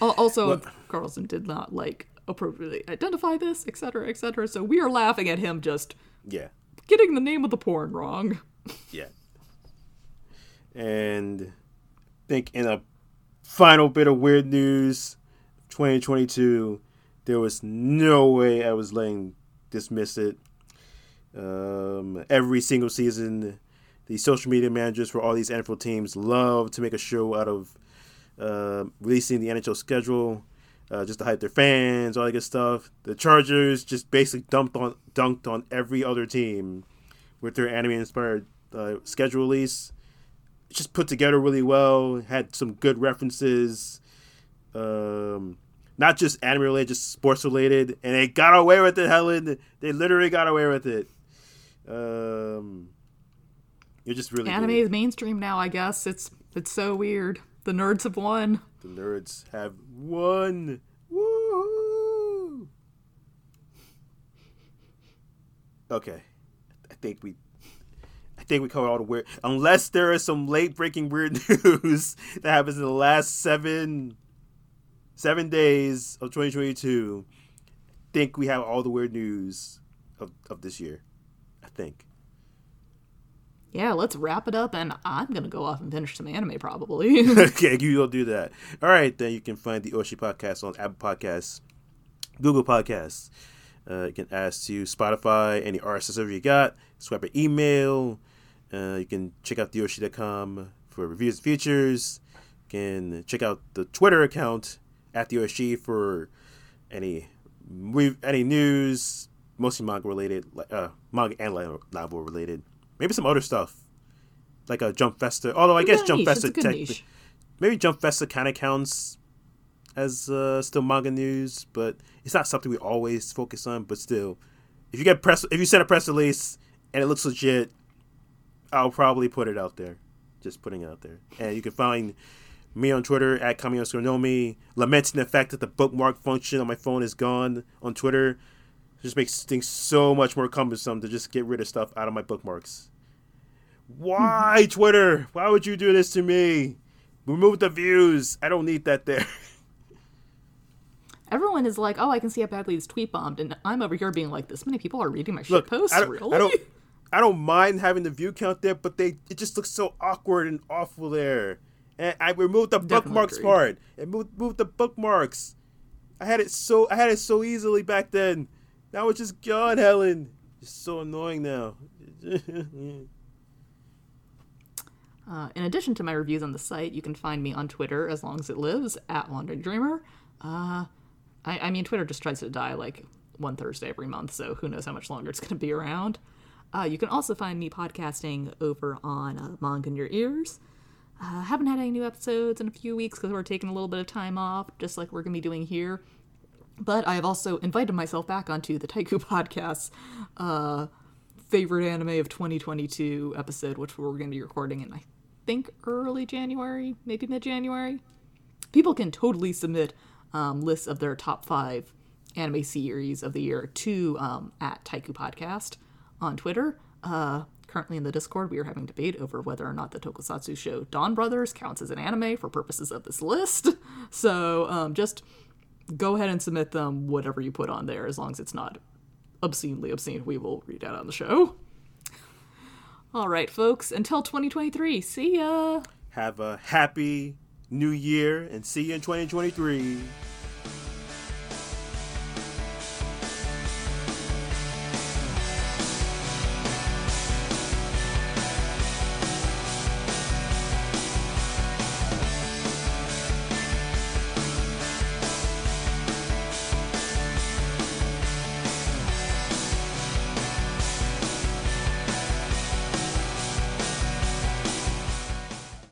also, Carlson did not like appropriately identify this, etc., etc. So we are laughing at him just yeah, getting the name of the porn wrong. yeah. And I think in a final bit of weird news, 2022, there was no way I was letting dismiss it. Um, every single season, the social media managers for all these NFL teams love to make a show out of uh, releasing the NHL schedule, uh, just to hype their fans, all that good stuff. The Chargers just basically dumped on dunked on every other team with their anime inspired uh, schedule release. Just put together really well. Had some good references, um, not just anime related, just sports related, and they got away with it. Helen, they literally got away with it. Um, you're just really Anime good. is mainstream now, I guess. It's it's so weird. The nerds have won. The nerds have won. Okay, I think we, I think we covered all the weird. Unless there is some late breaking weird news that happens in the last seven, seven days of 2022. I think we have all the weird news of, of this year. I think. Yeah, let's wrap it up, and I'm gonna go off and finish some anime probably. okay, you don't do that. All right, then you can find the Oshi podcast on Apple Podcasts, Google Podcasts. Uh, you can ask to Spotify any RSS server you got. Swipe an email. Uh, you can check out theoshi.com for reviews and features. You can check out the Twitter account at the Oshi for any any news, mostly manga related, like uh, manga and novel related. Maybe some other stuff, like a Jump Festa. Although I guess Jump. Festa It's a good tech- maybe Jump Festa kind of counts as uh, still manga news, but it's not something we always focus on. But still, if you get press, if you send a press release and it looks legit, I'll probably put it out there. Just putting it out there, and you can find me on Twitter at Kami Nomi, lamenting the fact that the bookmark function on my phone is gone on Twitter. It just makes things so much more cumbersome to just get rid of stuff out of my bookmarks. Why, Twitter? Why would you do this to me? Remove the views. I don't need that there. Everyone is like, "Oh, I can see how badly this tweet bombed," and I'm over here being like, "This many people are reading my shit Look, posts, I don't, really?" I don't, I don't mind having the view count there, but they it just looks so awkward and awful there. And I removed the Definitely bookmarks agreed. part. And moved, moved the bookmarks. I had it so I had it so easily back then. Now it's just gone, Helen. It's so annoying now. Uh, in addition to my reviews on the site, you can find me on Twitter as long as it lives at Wandering Dreamer. Uh, I, I mean, Twitter just tries to die like one Thursday every month, so who knows how much longer it's going to be around. Uh, you can also find me podcasting over on uh, Manga in Your Ears. Uh, haven't had any new episodes in a few weeks because we're taking a little bit of time off, just like we're going to be doing here. But I have also invited myself back onto the Taiku Podcast's uh, favorite anime of 2022 episode, which we're going to be recording in, I think early January, maybe mid January. People can totally submit um, lists of their top five anime series of the year to um, at Taiku Podcast on Twitter. Uh, currently in the Discord, we are having debate over whether or not the Tokusatsu show Donbrothers counts as an anime for purposes of this list. So um, just go ahead and submit them, whatever you put on there, as long as it's not obscenely obscene, we will read out on the show. All right, folks, until 2023, see ya! Have a happy new year and see you in 2023.